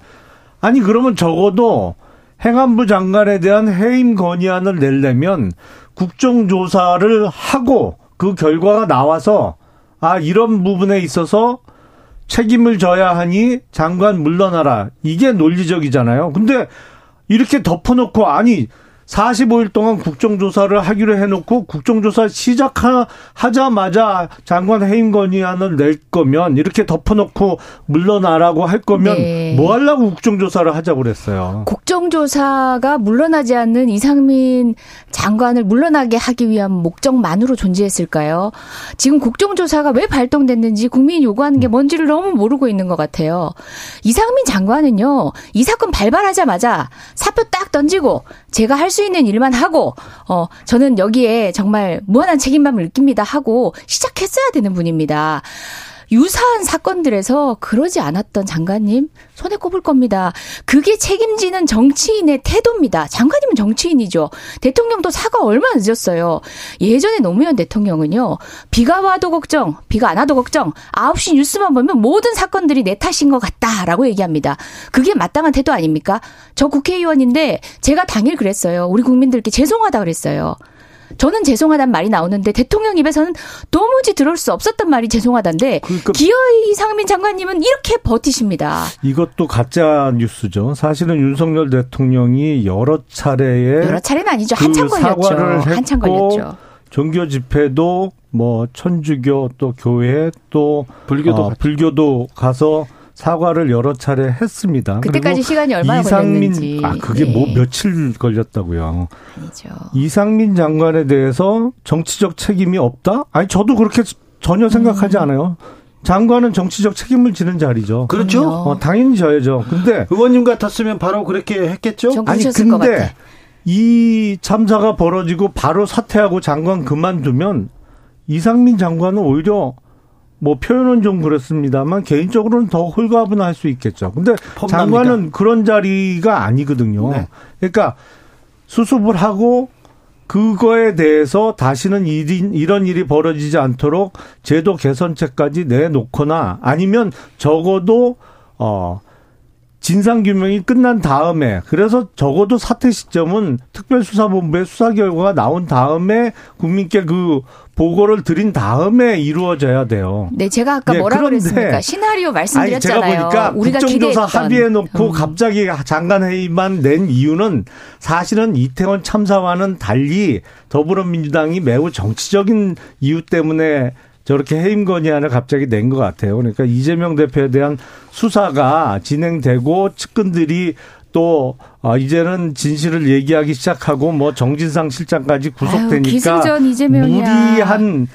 아니 그러면 적어도 행안부 장관에 대한 해임 건의안을 내려면 국정조사를 하고 그 결과가 나와서 아 이런 부분에 있어서 책임을 져야 하니 장관 물러나라 이게 논리적이잖아요. 근데 이렇게 덮어놓고 아니 45일 동안 국정조사를 하기로 해놓고 국정조사 시작하자마자 장관 해임 건의안을 낼 거면 이렇게 덮어놓고 물러나라고 할 거면 네. 뭐 하려고 국정조사를 하자고 그랬어요. 국정조사가 물러나지 않는 이상민 장관을 물러나게 하기 위한 목적만으로 존재했을까요? 지금 국정조사가 왜 발동됐는지 국민이 요구하는 게 뭔지를 너무 모르고 있는 것 같아요. 이상민 장관은요, 이 사건 발발하자마자 사표 딱 던지고 제가 할 수 있는 일만 하고 어 저는 여기에 정말 무한한 책임감을 느낍니다 하고 시작했어야 되는 분입니다. 유사한 사건들에서 그러지 않았던 장관님 손에 꼽을 겁니다. 그게 책임지는 정치인의 태도입니다. 장관님은 정치인이죠. 대통령도 사과 얼마나 늦었어요. 예전에 노무현 대통령은요. 비가 와도 걱정, 비가 안 와도 걱정. 9시 뉴스만 보면 모든 사건들이 내 탓인 것 같다라고 얘기합니다. 그게 마땅한 태도 아닙니까? 저 국회의원인데 제가 당일 그랬어요. 우리 국민들께 죄송하다 그랬어요. 저는 죄송하단 말이 나오는데 대통령 입에서는 도무지 들을 수 없었던 말이 죄송하단데 그러니까 기어이 상민 장관님은 이렇게 버티십니다. 이것도 가짜 뉴스죠. 사실은 윤석열 대통령이 여러 차례에 여러 차례는 아니죠. 그 한참 걸렸죠. 한참 걸렸죠. 종교 집회도 뭐 천주교 또 교회 또 불교도 어, 불교도 가서 사과를 여러 차례 했습니다. 그때까지 시간이 얼마나 이상민, 걸렸는지. 아, 그게 뭐 네. 뭐 며칠 걸렸다고요. 아니죠. 이상민 장관에 대해서 정치적 책임이 없다? 아니, 저도 그렇게 전혀 생각하지 음. 않아요. 장관은 정치적 책임을 지는 자리죠. 그렇죠. 어, 당연히 져야죠. 근데 의원님 같았으면 바로 그렇게 했겠죠. 아니 근데 이 참사가 벌어지고 바로 사퇴하고 장관 그만두면 이상민 장관은 오히려 뭐 표현은 좀 그렇습니다만 개인적으로는 더 홀가분할 수 있겠죠. 근데 폼납니까? 장관은 그런 자리가 아니거든요. 네. 그러니까 수습을 하고 그거에 대해서 다시는 일이, 이런 일이 벌어지지 않도록 제도 개선책까지 내놓거나 아니면 적어도 어 진상 규명이 끝난 다음에 그래서 적어도 사퇴 시점은 특별수사본부의 수사 결과가 나온 다음에 국민께 그 보고를 드린 다음에 이루어져야 돼요. 네, 제가 아까 네, 뭐라 그랬습니까? 시나리오 말씀드렸잖아요. 아니, 제가 보니까 우리가 국정조사 합의해 놓고 음. 갑자기 장관 회의만 낸 이유는 사실은 이태원 참사와는 달리 더불어민주당이 매우 정치적인 이유 때문에 저렇게 해임 건의안을 갑자기 낸 것 같아요. 그러니까 이재명 대표에 대한 수사가 진행되고 측근들이 또 아, 이제는 진실을 얘기하기 시작하고 뭐 정진상 실장까지 구속되니까 아유, 무리한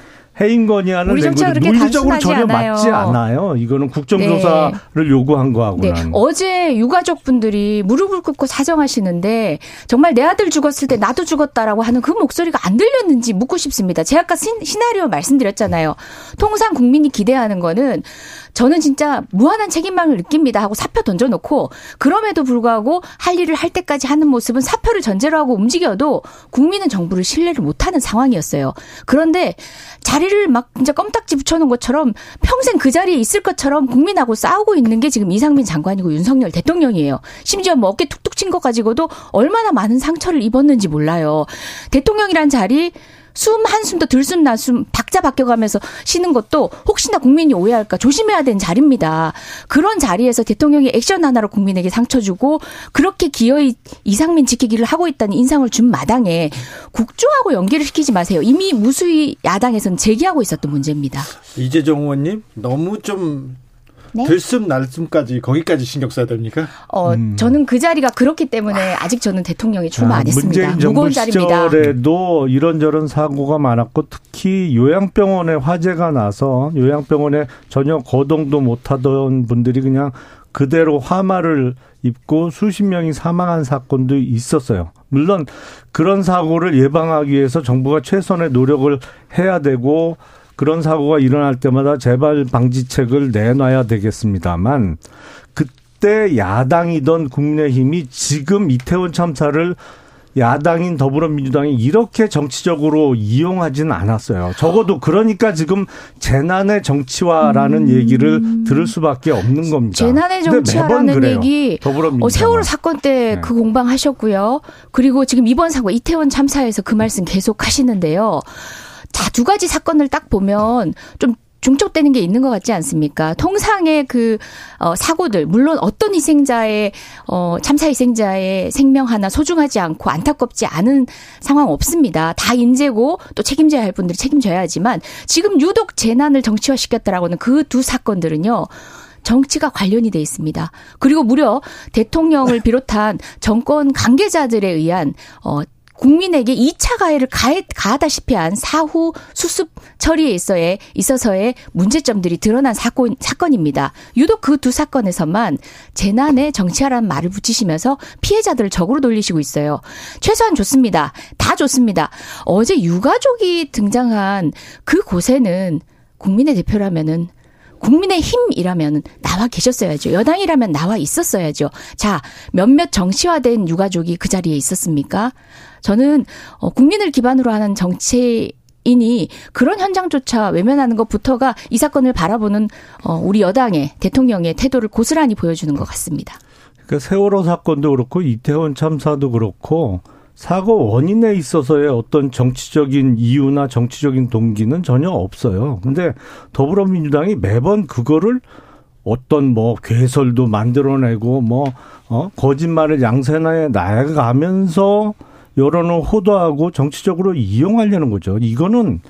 건의안을 낸 거죠. 논리적으로 전혀 않아요. 맞지 않아요. 이거는 국정조사를 네. 요구한 거하고는. 네. 어제 유가족 분들이 무릎을 꿇고 사정하시는데 정말 내 아들 죽었을 때 나도 죽었다라고 하는 그 목소리가 안 들렸는지 묻고 싶습니다. 제가 아까 시나리오 말씀드렸잖아요. 통상 국민이 기대하는 거는 저는 진짜 무한한 책임감을 느낍니다 하고 사표 던져놓고 그럼에도 불구하고 할 일을 할 때까지 하는 모습은 사표를 전제로 하고 움직여도 국민은 정부를 신뢰를 못하는 상황이었어요. 그런데 자리를 막 진짜 껌딱지 붙여놓은 것처럼 평생 그 자리에 있을 것처럼 국민하고 싸우고 있는 게 지금 이상민 장관이고 윤석열 대통령이에요. 심지어 뭐 어깨 툭툭 친것 가지고도 얼마나 많은 상처를 입었는지 몰라요. 대통령이란 자리 숨 한숨도 들숨 날숨 박자 바뀌어가면서 쉬는 것도 혹시나 국민이 오해할까 조심해야 되는 자리입니다. 그런 자리에서 대통령이 액션 하나로 국민에게 상처 주고 그렇게 기어이 이상민 지키기를 하고 있다는 인상을 준 마당에 국조하고 연계를 시키지 마세요. 이미 무수히 야당에서는 제기하고 있었던 문제입니다. 이재정 의원님 너무 좀 네? 들숨 날숨까지 거기까지 신경 써야 됩니까? 어, 음. 저는 그 자리가 그렇기 때문에 아직 저는 대통령에 출마 아, 안 했습니다. 문재인 정부 시절에도 이런저런 사고가 많았고 특히 요양병원에 화재가 나서 요양병원에 전혀 거동도 못하던 분들이 그냥 그대로 화마를 입고 수십 명이 사망한 사건도 있었어요. 물론 그런 사고를 예방하기 위해서 정부가 최선의 노력을 해야 되고 그런 사고가 일어날 때마다 재발 방지책을 내놔야 되겠습니다만 그때 야당이던 국민의힘이 지금 이태원 참사를 야당인 더불어민주당이 이렇게 정치적으로 이용하지는 않았어요. 적어도 그러니까 지금 재난의 정치화라는 음. 얘기를 들을 수밖에 없는 겁니다. 재난의 정치화라는 얘기 어, 세월호 사건 때그 네. 공방하셨고요. 그리고 지금 이번 사고 이태원 참사에서 그 말씀 계속 하시는데요. 자, 두 가지 사건을 딱 보면 좀 중첩되는 게 있는 것 같지 않습니까? 통상의 그 어, 사고들 물론 어떤 희생자의 어, 참사 희생자의 생명 하나 소중하지 않고 안타깝지 않은 상황 없습니다. 다 인재고 또 책임져야 할 분들이 책임져야 하지만 지금 유독 재난을 정치화시켰다라고는 그 두 사건들은요. 정치가 관련이 돼 있습니다. 그리고 무려 대통령을 비롯한 정권 관계자들에 의한 어 국민에게 2차 가해를 가해, 가하다시피 한 사후 수습 처리에 있어에 있어서의 문제점들이 드러난 사건 사건입니다. 유독 그 두 사건에서만 재난에 정치하라는 말을 붙이시면서 피해자들을 적으로 돌리시고 있어요. 최소한 좋습니다. 다 좋습니다. 어제 유가족이 등장한 그 곳에는 국민의 대표라면은 국민의 힘이라면 나와 계셨어야죠. 여당이라면 나와 있었어야죠. 자, 몇몇 정치화된 유가족이 그 자리에 있었습니까? 저는 어, 국민을 기반으로 하는 정치 이니 그런 현장조차 외면하는 것부터가 이 사건을 바라보는 어 우리 여당의 대통령의 태도를 고스란히 보여주는 것 같습니다. 그 세월호 사건도 그렇고 이태원 참사도 그렇고 사고 원인에 있어서의 어떤 정치적인 이유나 정치적인 동기는 전혀 없어요. 근데 더불어민주당이 매번 그거를 어떤 뭐 괴설도 만들어내고 뭐 어, 거짓말을 양산해 나가면서 여론을 호도하고 정치적으로 이용하려는 거죠. 이거는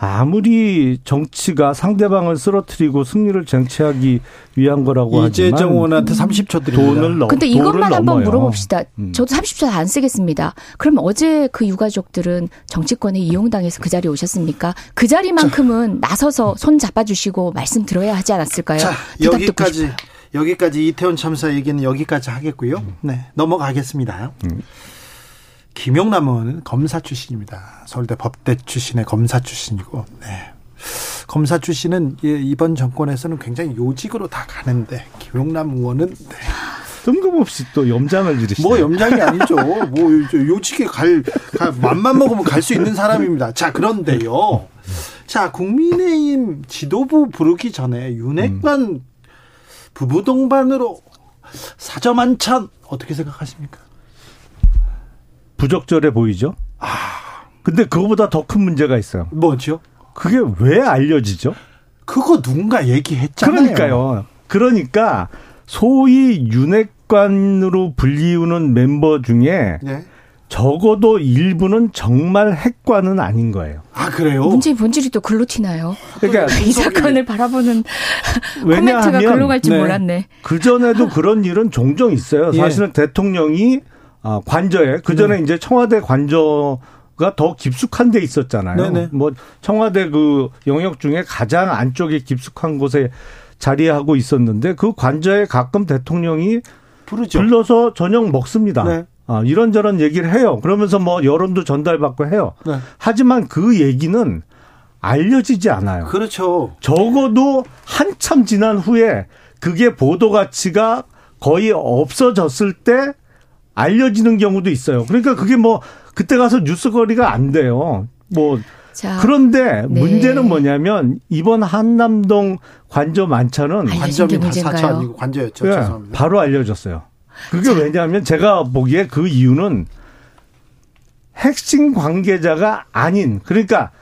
아무리 정치가 상대방을 쓰러뜨리고 승리를 쟁취하기 위한 거라고 하지만 이재정 의원한테 30초 드립니다. 돈을 넘 근데 이것만 한번 물어봅시다. 음. 저도 30초 안 쓰겠습니다. 그럼 어제 그 유가족들은 정치권에 이용당해서 그 자리에 오셨습니까? 그 자리만큼은 자. 나서서 손 잡아주시고 말씀 들어야 하지 않았을까요? 자, 여기까지 여기까지 이태원 참사 얘기는 여기까지 하겠고요. 네 넘어가겠습니다. 음. 김용남 의원은 검사 출신입니다. 서울대 법대 출신의 검사 출신이고, 네. 검사 출신은 이번 정권에서는 굉장히 요직으로 다 가는데 김용남 의원은 네. 뜬금없이 또 염장을 지르시네. 뭐 염장이 아니죠. 뭐 요직에 갈, 갈 맘만 먹으면 갈 수 있는 사람입니다. 자 그런데요. 자 국민의힘 지도부 부르기 전에 윤핵관 음. 부부 동반으로 사저만찬 어떻게 생각하십니까? 부적절해 보이죠? 아. 근데 그거보다 더 큰 문제가 있어요. 뭐죠? 그게 왜 알려지죠? 그거 누군가 얘기했잖아요. 그러니까요. 그러니까 소위 윤핵관으로 불리우는 멤버 중에 네. 적어도 일부는 정말 핵관은 아닌 거예요. 아 그래요? 문제의 본질이 또 글로 튀나요. 그러니까 이 사건을 바라보는 코멘트가 글로 갈지 네. 몰랐네. 그 전에도 그런 일은 종종 있어요. 예. 사실은 대통령이 아, 관저에 그 전에 네. 이제 청와대 관저 가 더 깊숙한 데 있었잖아요. 네네. 뭐 청와대 그 영역 중에 가장 안쪽에 깊숙한 곳에 자리하고 있었는데 그 관저에 가끔 대통령이 부르죠. 불러서 저녁 먹습니다. 네. 아, 이런저런 얘기를 해요. 그러면서 뭐 여론도 전달받고 해요. 네. 하지만 그 얘기는 알려지지 않아요. 그렇죠. 적어도 한참 지난 후에 그게 보도 가치가 거의 없어졌을 때 알려지는 경우도 있어요. 그러니까 그게 뭐 그때 가서 뉴스거리가 안 돼요. 뭐 자, 그런데 네. 문제는 뭐냐면 이번 한남동 관저 만찬은 관점이 사차 아니고 관저였죠. 네, 죄송합니다. 바로 알려졌어요. 그게 자. 왜냐하면 제가 보기에 그 이유는 핵심 관계자가 아닌 그러니까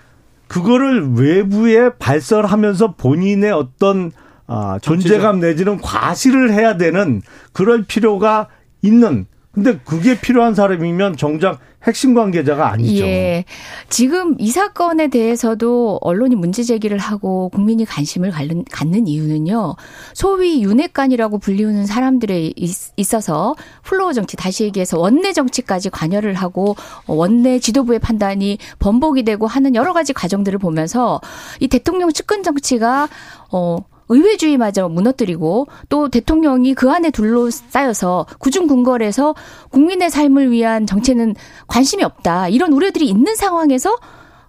그거를 외부에 발설하면서 본인의 어떤 아, 존재감 내지는 과시를 해야 되는 그럴 필요가 있는 근데 그게 필요한 사람이면 정작 핵심 관계자가 아니죠. 예. 지금 이 사건에 대해서도 언론이 문제 제기를 하고 국민이 관심을 갖는 이유는요. 소위 윤핵관이라고 불리우는 사람들에 있어서 플로어 정치 다시 얘기해서 원내 정치까지 관여를 하고 원내 지도부의 판단이 번복이 되고 하는 여러 가지 과정들을 보면서 이 대통령 측근 정치가 어 의회주의마저 무너뜨리고 또 대통령이 그 안에 둘러싸여서 구중궁궐에서 국민의 삶을 위한 정체는 관심이 없다. 이런 우려들이 있는 상황에서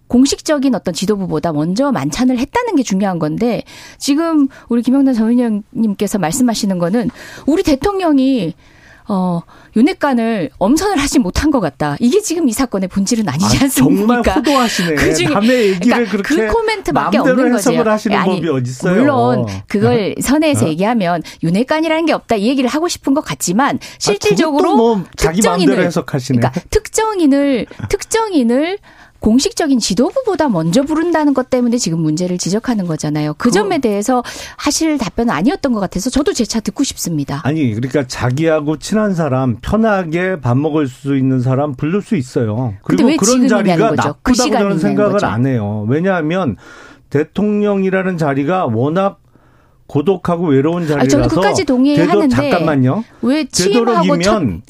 공식적인 어떤 지도부보다 먼저 만찬을 했다는 게 중요한 건데 지금 우리 김영란 전 의원님께서 말씀하시는 거는 우리 대통령이 어, 윤핵관을 엄선을 하지 못한 것 같다. 이게 지금 이 사건의 본질은 아니지 않습니까? 정말 호도하시네. 그 중에 남의 얘기를 그러니까 그렇게 그 코멘트밖에 없는 거죠. 하시는 아니, 법이 어딨어요? 물론 그걸 선에서 어? 얘기하면 윤핵관이라는 게 없다 이 얘기를 하고 싶은 것 같지만 실질적으로 아, 뭐 특정인을 해석하시네. 그러니까 특정인을 특정인을 공식적인 지도부보다 먼저 부른다는 것 때문에 지금 문제를 지적하는 거잖아요. 그 점에 대해서 하실 답변은 아니었던 것 같아서 저도 제 차 듣고 싶습니다. 아니, 그러니까 자기하고 친한 사람, 편하게 밥 먹을 수 있는 사람 부를 수 있어요. 그리고 그런 자리가 그 나쁘다고 그 저는 생각을 거죠. 안 해요. 왜냐하면 대통령이라는 자리가 워낙 고독하고 외로운 자리라서 아, 저는 끝까지 동의하는데 잠깐만요. 왜 되도록이면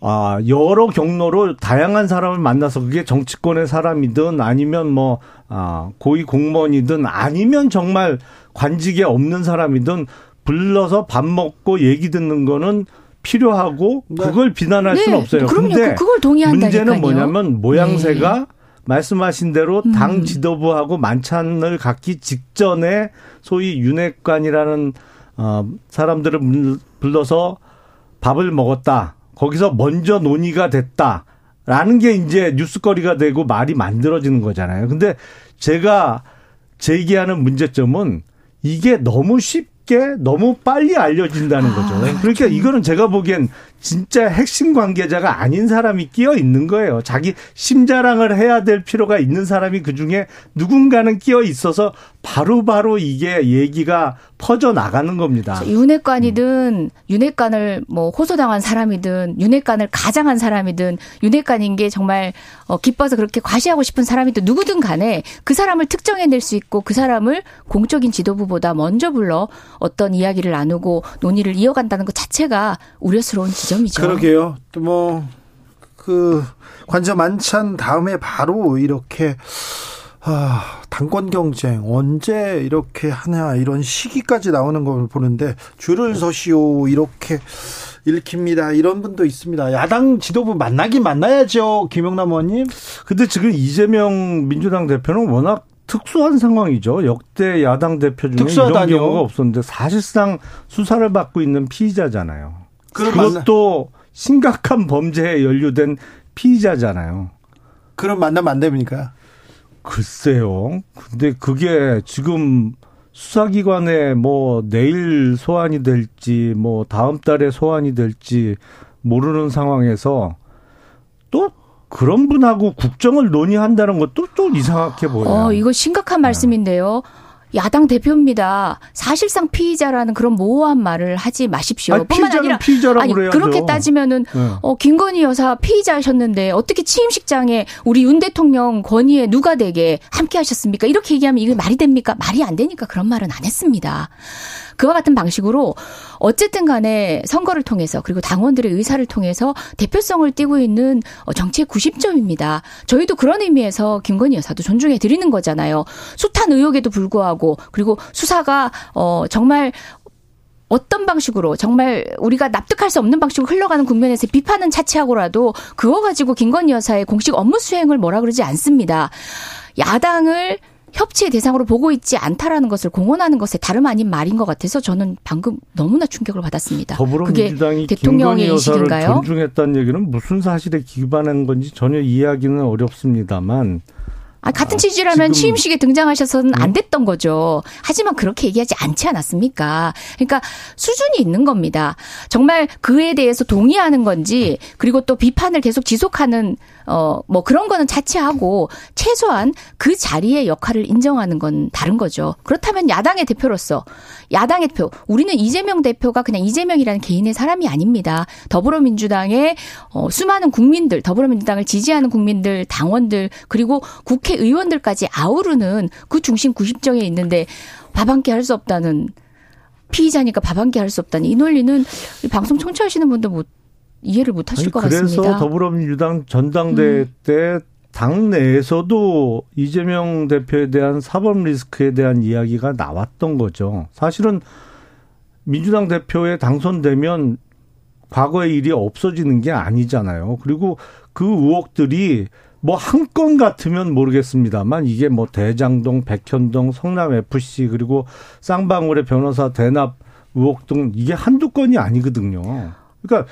아, 여러 경로로 다양한 사람을 만나서 그게 정치권의 사람이든 아니면 뭐, 아, 고위 공무원이든 아니면 정말 관직에 없는 사람이든 불러서 밥 먹고 얘기 듣는 거는 필요하고 네. 그걸 비난할 네. 수는 없어요. 그럼요. 근데 그걸 동의한다니까요. 문제는 뭐냐면 모양새가 네. 말씀하신 대로 음. 당 지도부하고 만찬을 갖기 직전에 소위 윤핵관이라는 어 사람들을 불러서 밥을 먹었다. 거기서 먼저 논의가 됐다 라는 게 이제 뉴스거리가 되고 말이 만들어지는 거잖아요. 근데 제가 제기하는 문제점은 이게 너무 쉽게 너무 빨리 알려진다는 아, 거죠. 그러니까 이거는 제가 보기엔 진짜 핵심 관계자가 아닌 사람이 끼어 있는 거예요. 자기 심자랑을 해야 될 필요가 있는 사람이 그 중에 누군가는 끼어 있어서 바로바로 바로 이게 얘기가 퍼져 나가는 겁니다. 윤핵관이든 윤핵관을 뭐 호소당한 사람이든 윤핵관을 가장한 사람이든 윤핵관인 게 정말 어 기뻐서 그렇게 과시하고 싶은 사람이든 누구든 간에 그 사람을 특정해낼 수 있고 그 사람을 공적인 지도부보다 먼저 불러 어떤 이야기를 나누고 논의를 이어간다는 것 자체가 우려스러운 지 점. 점이죠. 그러게요. 또 뭐 그 관저 만찬 다음에 바로 이렇게 아, 당권 경쟁 언제 이렇게 하냐 이런 시기까지 나오는 걸 보는데 줄을 서시오 이렇게 읽힙니다. 이런 분도 있습니다. 야당 지도부 만나긴 만나야죠. 김영남 의원님. 근데 지금 이재명 민주당 대표는 워낙 특수한 상황이죠. 역대 야당 대표 중에 특수하다뇨. 이런 경우가 없었는데 사실상 수사를 받고 있는 피의자잖아요. 그것도 심각한 범죄에 연루된 피의자잖아요. 그럼 만나면 안 됩니까? 글쎄요. 근데 그게 지금 수사기관에 뭐 내일 소환이 될지 뭐 다음 달에 소환이 될지 모르는 상황에서 또 그런 분하고 국정을 논의한다는 것도 좀 이상하게 보여요. 어, 이거 심각한 말씀인데요. 야당 대표입니다. 사실상 피의자라는 그런 모호한 말을 하지 마십시오. 아니, 뿐만 아니라 피의자라고 아니, 그래야죠. 그렇게 따지면은 네. 어, 김건희 여사 피의자셨는데 어떻게 취임식장에 우리 윤 대통령 권위에 누가 되게 함께 하셨습니까? 이렇게 얘기하면 이게 말이 됩니까? 말이 안 되니까 그런 말은 안 했습니다. 그와 같은 방식으로 어쨌든 간에 선거를 통해서 그리고 당원들의 의사를 통해서 대표성을 띠고 있는 어, 정치의 구심점입니다. 저희도 그런 의미에서 김건희 여사도 존중해 드리는 거잖아요. 숱한 의혹에도 불구하고 그리고 수사가 어 정말 어떤 방식으로 정말 우리가 납득할 수 없는 방식으로 흘러가는 국면에서 비판은 차치하고라도 그거 가지고 김건희 여사의 공식 업무 수행을 뭐라 그러지 않습니다. 야당을 협치의 대상으로 보고 있지 않다라는 것을 공언하는 것에 다름 아닌 말인 것 같아서 저는 방금 너무나 충격을 받았습니다. 더불어민주당이 대통령의 인식인가요? 존중했다는 얘기는 무슨 사실에 기반한 건지 전혀 이해하기는 어렵습니다만 아, 같은 취지라면 취임식에 등장하셔서는 안 음. 됐던 거죠. 하지만 그렇게 얘기하지 않지 않았습니까? 그러니까 수준이 있는 겁니다. 정말 그에 대해서 동의하는 건지 그리고 또 비판을 계속 지속하는 어, 뭐 그런 거는 차치하고 최소한 그 자리의 역할을 인정하는 건 다른 거죠. 그렇다면 야당의 대표로서 야당의 대표, 우리는 이재명 대표가 그냥 이재명이라는 개인의 사람이 아닙니다. 더불어민주당의 어, 수많은 국민들, 더불어민주당을 지지하는 국민들, 당원들, 그리고 국회의원들까지 아우르는 그 중심 구심정에 있는데 밥 한 끼 할 수 없다는 피의자니까 밥 한 끼 할 수 없다는 이 논리는 방송 청취하시는 분도 못 이해를 못 하실 아니, 것 그래서 같습니다. 그래서 더불어민주당 전당대회 음. 때 당내에서도 이재명 대표에 대한 사법 리스크에 대한 이야기가 나왔던 거죠. 사실은 민주당 대표에 당선되면 과거의 일이 없어지는 게 아니잖아요. 그리고 그 의혹들이 뭐 한 건 같으면 모르겠습니다만 이게 뭐 대장동, 백현동, 성남 FC 그리고 쌍방울의 변호사 대납 의혹 등 이게 한두 건이 아니거든요. 그러니까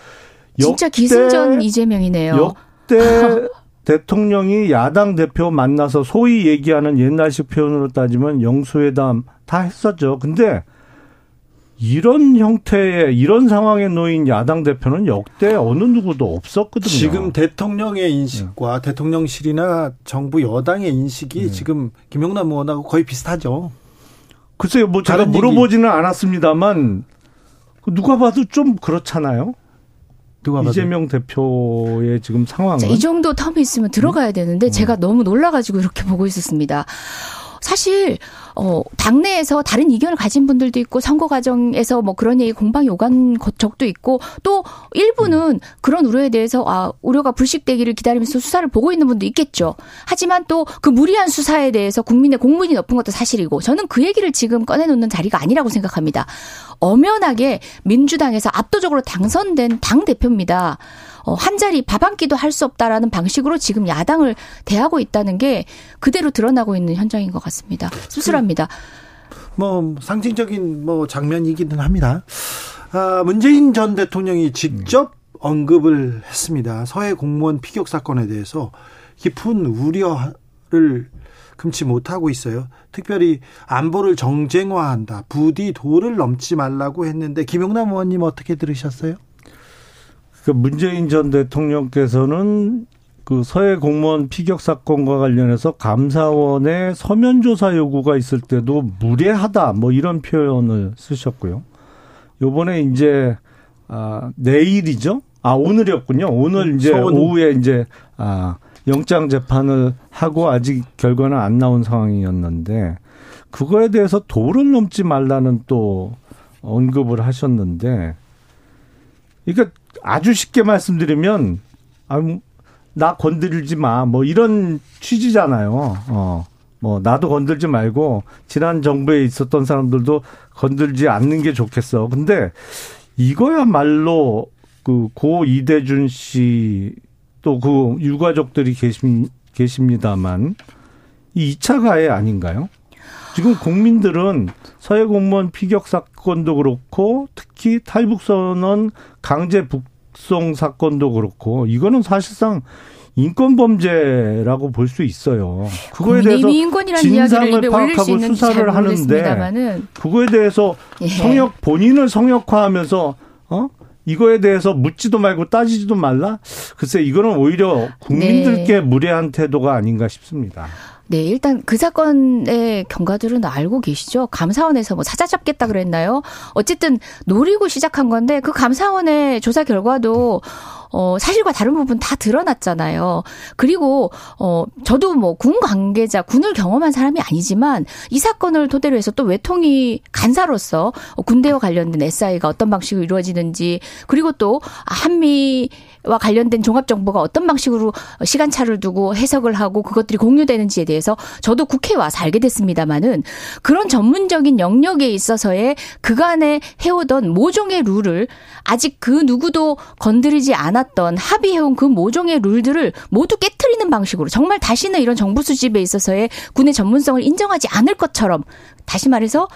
진짜 기승전 이재명이네요. 역대 대통령이 야당 대표 만나서 소위 얘기하는 옛날식 표현으로 따지면 영수회담 다 했었죠. 근데 이런 형태의 이런 상황에 놓인 야당 대표는 역대 어느 누구도 없었거든요. 지금 대통령의 인식과 네. 대통령실이나 정부 여당의 인식이 네. 지금 김용남 의원하고 거의 비슷하죠. 글쎄요, 뭐 제가 물어보지는 얘기. 않았습니다만 누가 봐도 좀 그렇잖아요. 이재명 대표의 지금 상황은 이 정도 텀이 있으면 들어가야 되는데 음. 제가 너무 놀라가지고 이렇게 보고 있었습니다. 사실 어 당내에서 다른 의견을 가진 분들도 있고 선거 과정에서 뭐 그런 얘기 공방이 오간 적도 있고 또 일부는 그런 우려에 대해서 아 우려가 불식되기를 기다리면서 수사를 보고 있는 분도 있겠죠. 하지만 또 그 무리한 수사에 대해서 국민의 공문이 높은 것도 사실이고 저는 그 얘기를 지금 꺼내놓는 자리가 아니라고 생각합니다. 엄연하게 민주당에서 압도적으로 당선된 당 대표입니다. 어, 한 자리 밥 한 끼도 할 수 없다라는 방식으로 지금 야당을 대하고 있다는 게 그대로 드러나고 있는 현장인 것 같습니다. 씁쓸합니다. 뭐 상징적인 뭐 장면이기는 합니다. 아, 문재인 전 대통령이 직접 언급을 했습니다. 서해 공무원 피격 사건에 대해서 깊은 우려를 금치 못하고 있어요. 특별히 안보를 정쟁화한다. 부디 도를 넘지 말라고 했는데 김용남 의원님 어떻게 들으셨어요? 그 문재인 전 대통령께서는 그 서해 공무원 피격 사건과 관련해서 감사원의 서면 조사 요구가 있을 때도 무례하다 뭐 이런 표현을 쓰셨고요. 요번에 이제 아 내일이죠? 아 오늘이었군요. 오늘 이제 서원. 오후에 이제 아 영장 재판을 하고 아직 결과는 안 나온 상황이었는데 그거에 대해서 도를 넘지 말라는 또 언급을 하셨는데 그러니까 아주 쉽게 말씀드리면 아 나 건드리지 마 뭐 이런 취지잖아요. 어. 뭐 나도 건들지 말고 지난 정부에 있었던 사람들도 건들지 않는 게 좋겠어. 근데 이거야말로 그 고 이대준 씨 또 그 유가족들이 계십, 계십니다만 이 2차 가해 아닌가요? 지금 국민들은 서해 공무원 피격 사건도 그렇고 특히 탈북 선언 강제 북 송 사건도 그렇고 이거는 사실상 인권 범죄라고 볼 수 있어요. 그거에 대해서 진상을 파악하고 수사를 하는데 그거에 대해서 예. 성역 본인을 성역화하면서 어 이거에 대해서 묻지도 말고 따지지도 말라. 글쎄 이거는 오히려 국민들께 네. 무례한 태도가 아닌가 싶습니다. 네, 일단 그 사건의 경과들은 알고 계시죠? 감사원에서 뭐 찾아잡겠다 그랬나요? 어쨌든 노리고 시작한 건데 그 감사원의 조사 결과도 어, 사실과 다른 부분 다 드러났잖아요. 그리고, 어, 저도 뭐 군 관계자, 군을 경험한 사람이 아니지만 이 사건을 토대로 해서 또 외통이 간사로서 군대와 관련된 SI가 어떤 방식으로 이루어지는지 그리고 또 한미 와 관련된 종합 정보가 어떤 방식으로 시간차를 두고 해석을 하고 그것들이 공유되는지에 대해서 저도 국회에 와서 알게 됐습니다마는 그런 전문적인 영역에 있어서의 그간에 해오던 모종의 룰을 아직 그 누구도 건드리지 않았던 합의해온 그 모종의 룰들을 모두 깨뜨리는 방식으로 정말 다시는 이런 정부 수집에 있어서의 군의 전문성을 인정하지 않을 것처럼 다시 말해서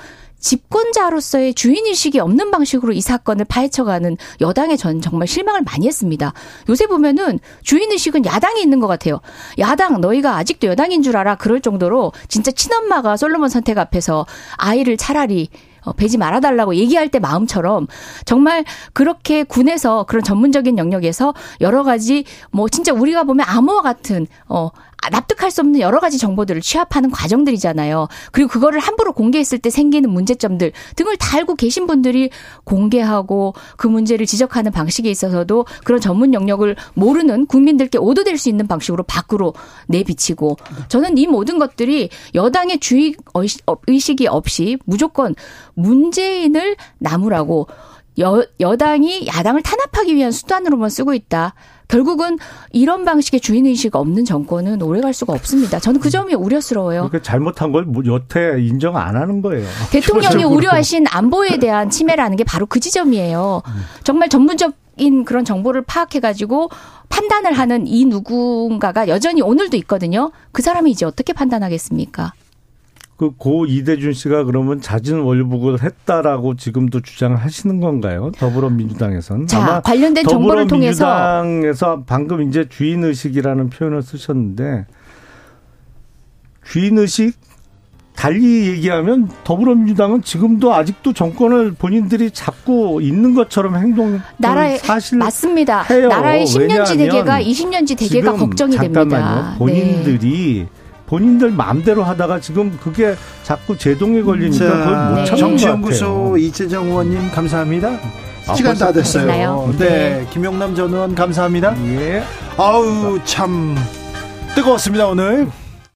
집권자로서의 주인의식이 없는 방식으로 이 사건을 파헤쳐가는 여당에 전 정말 실망을 많이 했습니다. 요새 보면은 주인의식은 야당이 있는 것 같아요. 야당, 너희가 아직도 여당인 줄 알아? 그럴 정도로 진짜 친엄마가 솔로몬 선택 앞에서 아이를 차라리 어, 배지 말아달라고 얘기할 때 마음처럼 정말 그렇게 군에서 그런 전문적인 영역에서 여러 가지 뭐 진짜 우리가 보면 암호와 같은 어 납득할 수 없는 여러 가지 정보들을 취합하는 과정들이잖아요. 그리고 그거를 함부로 공개했을 때 생기는 문제점들 등을 다 알고 계신 분들이 공개하고 그 문제를 지적하는 방식에 있어서도 그런 전문 영역을 모르는 국민들께 오도될 수 있는 방식으로 밖으로 내비치고 저는 이 모든 것들이 여당의 주의 의식이 없이 무조건 문재인을 나무라고 여, 여당이 야당을 탄압하기 위한 수단으로만 쓰고 있다. 결국은 이런 방식의 주인의식 없는 정권은 오래갈 수가 없습니다. 저는 그 점이 우려스러워요. 그러니까 잘못한 걸뭐 여태 인정 안 하는 거예요. 대통령이 우려하신 안보에 대한 침해라는 게 바로 그 지점이에요. 정말 전문적 인 그런 정보를 파악해가지고 판단을 하는 이 누군가가 여전히 오늘도 있거든요. 그 사람이 이제 어떻게 판단하겠습니까? 그 고 이대준 씨가 그러면 자진 월북을 했다라고 지금도 주장을 하시는 건가요? 더불어민주당에서는 자, 관련된 정보를 통해서 더불어민주당에서 방금 이제 주인 의식이라는 표현을 쓰셨는데 주인 의식 달리 얘기하면 더불어민주당은 지금도 아직도 정권을 본인들이 잡고 있는 것처럼 행동 나라의 사실 맞습니다. 해요. 나라의 10년지 왜냐하면 대계가 20년지 대계가 걱정이 잠깐만요. 됩니다. 네. 본인들이 본인들 마음대로 하다가 지금 그게 자꾸 제동이 걸리니까 자, 그걸 못 네. 참는 것 정치연구소. 이재정 의원님 감사합니다. 아, 시간 다 됐어요. 네. 네. 김용남 전 의원 감사합니다. 예. 아우 참 뜨거웠습니다 오늘.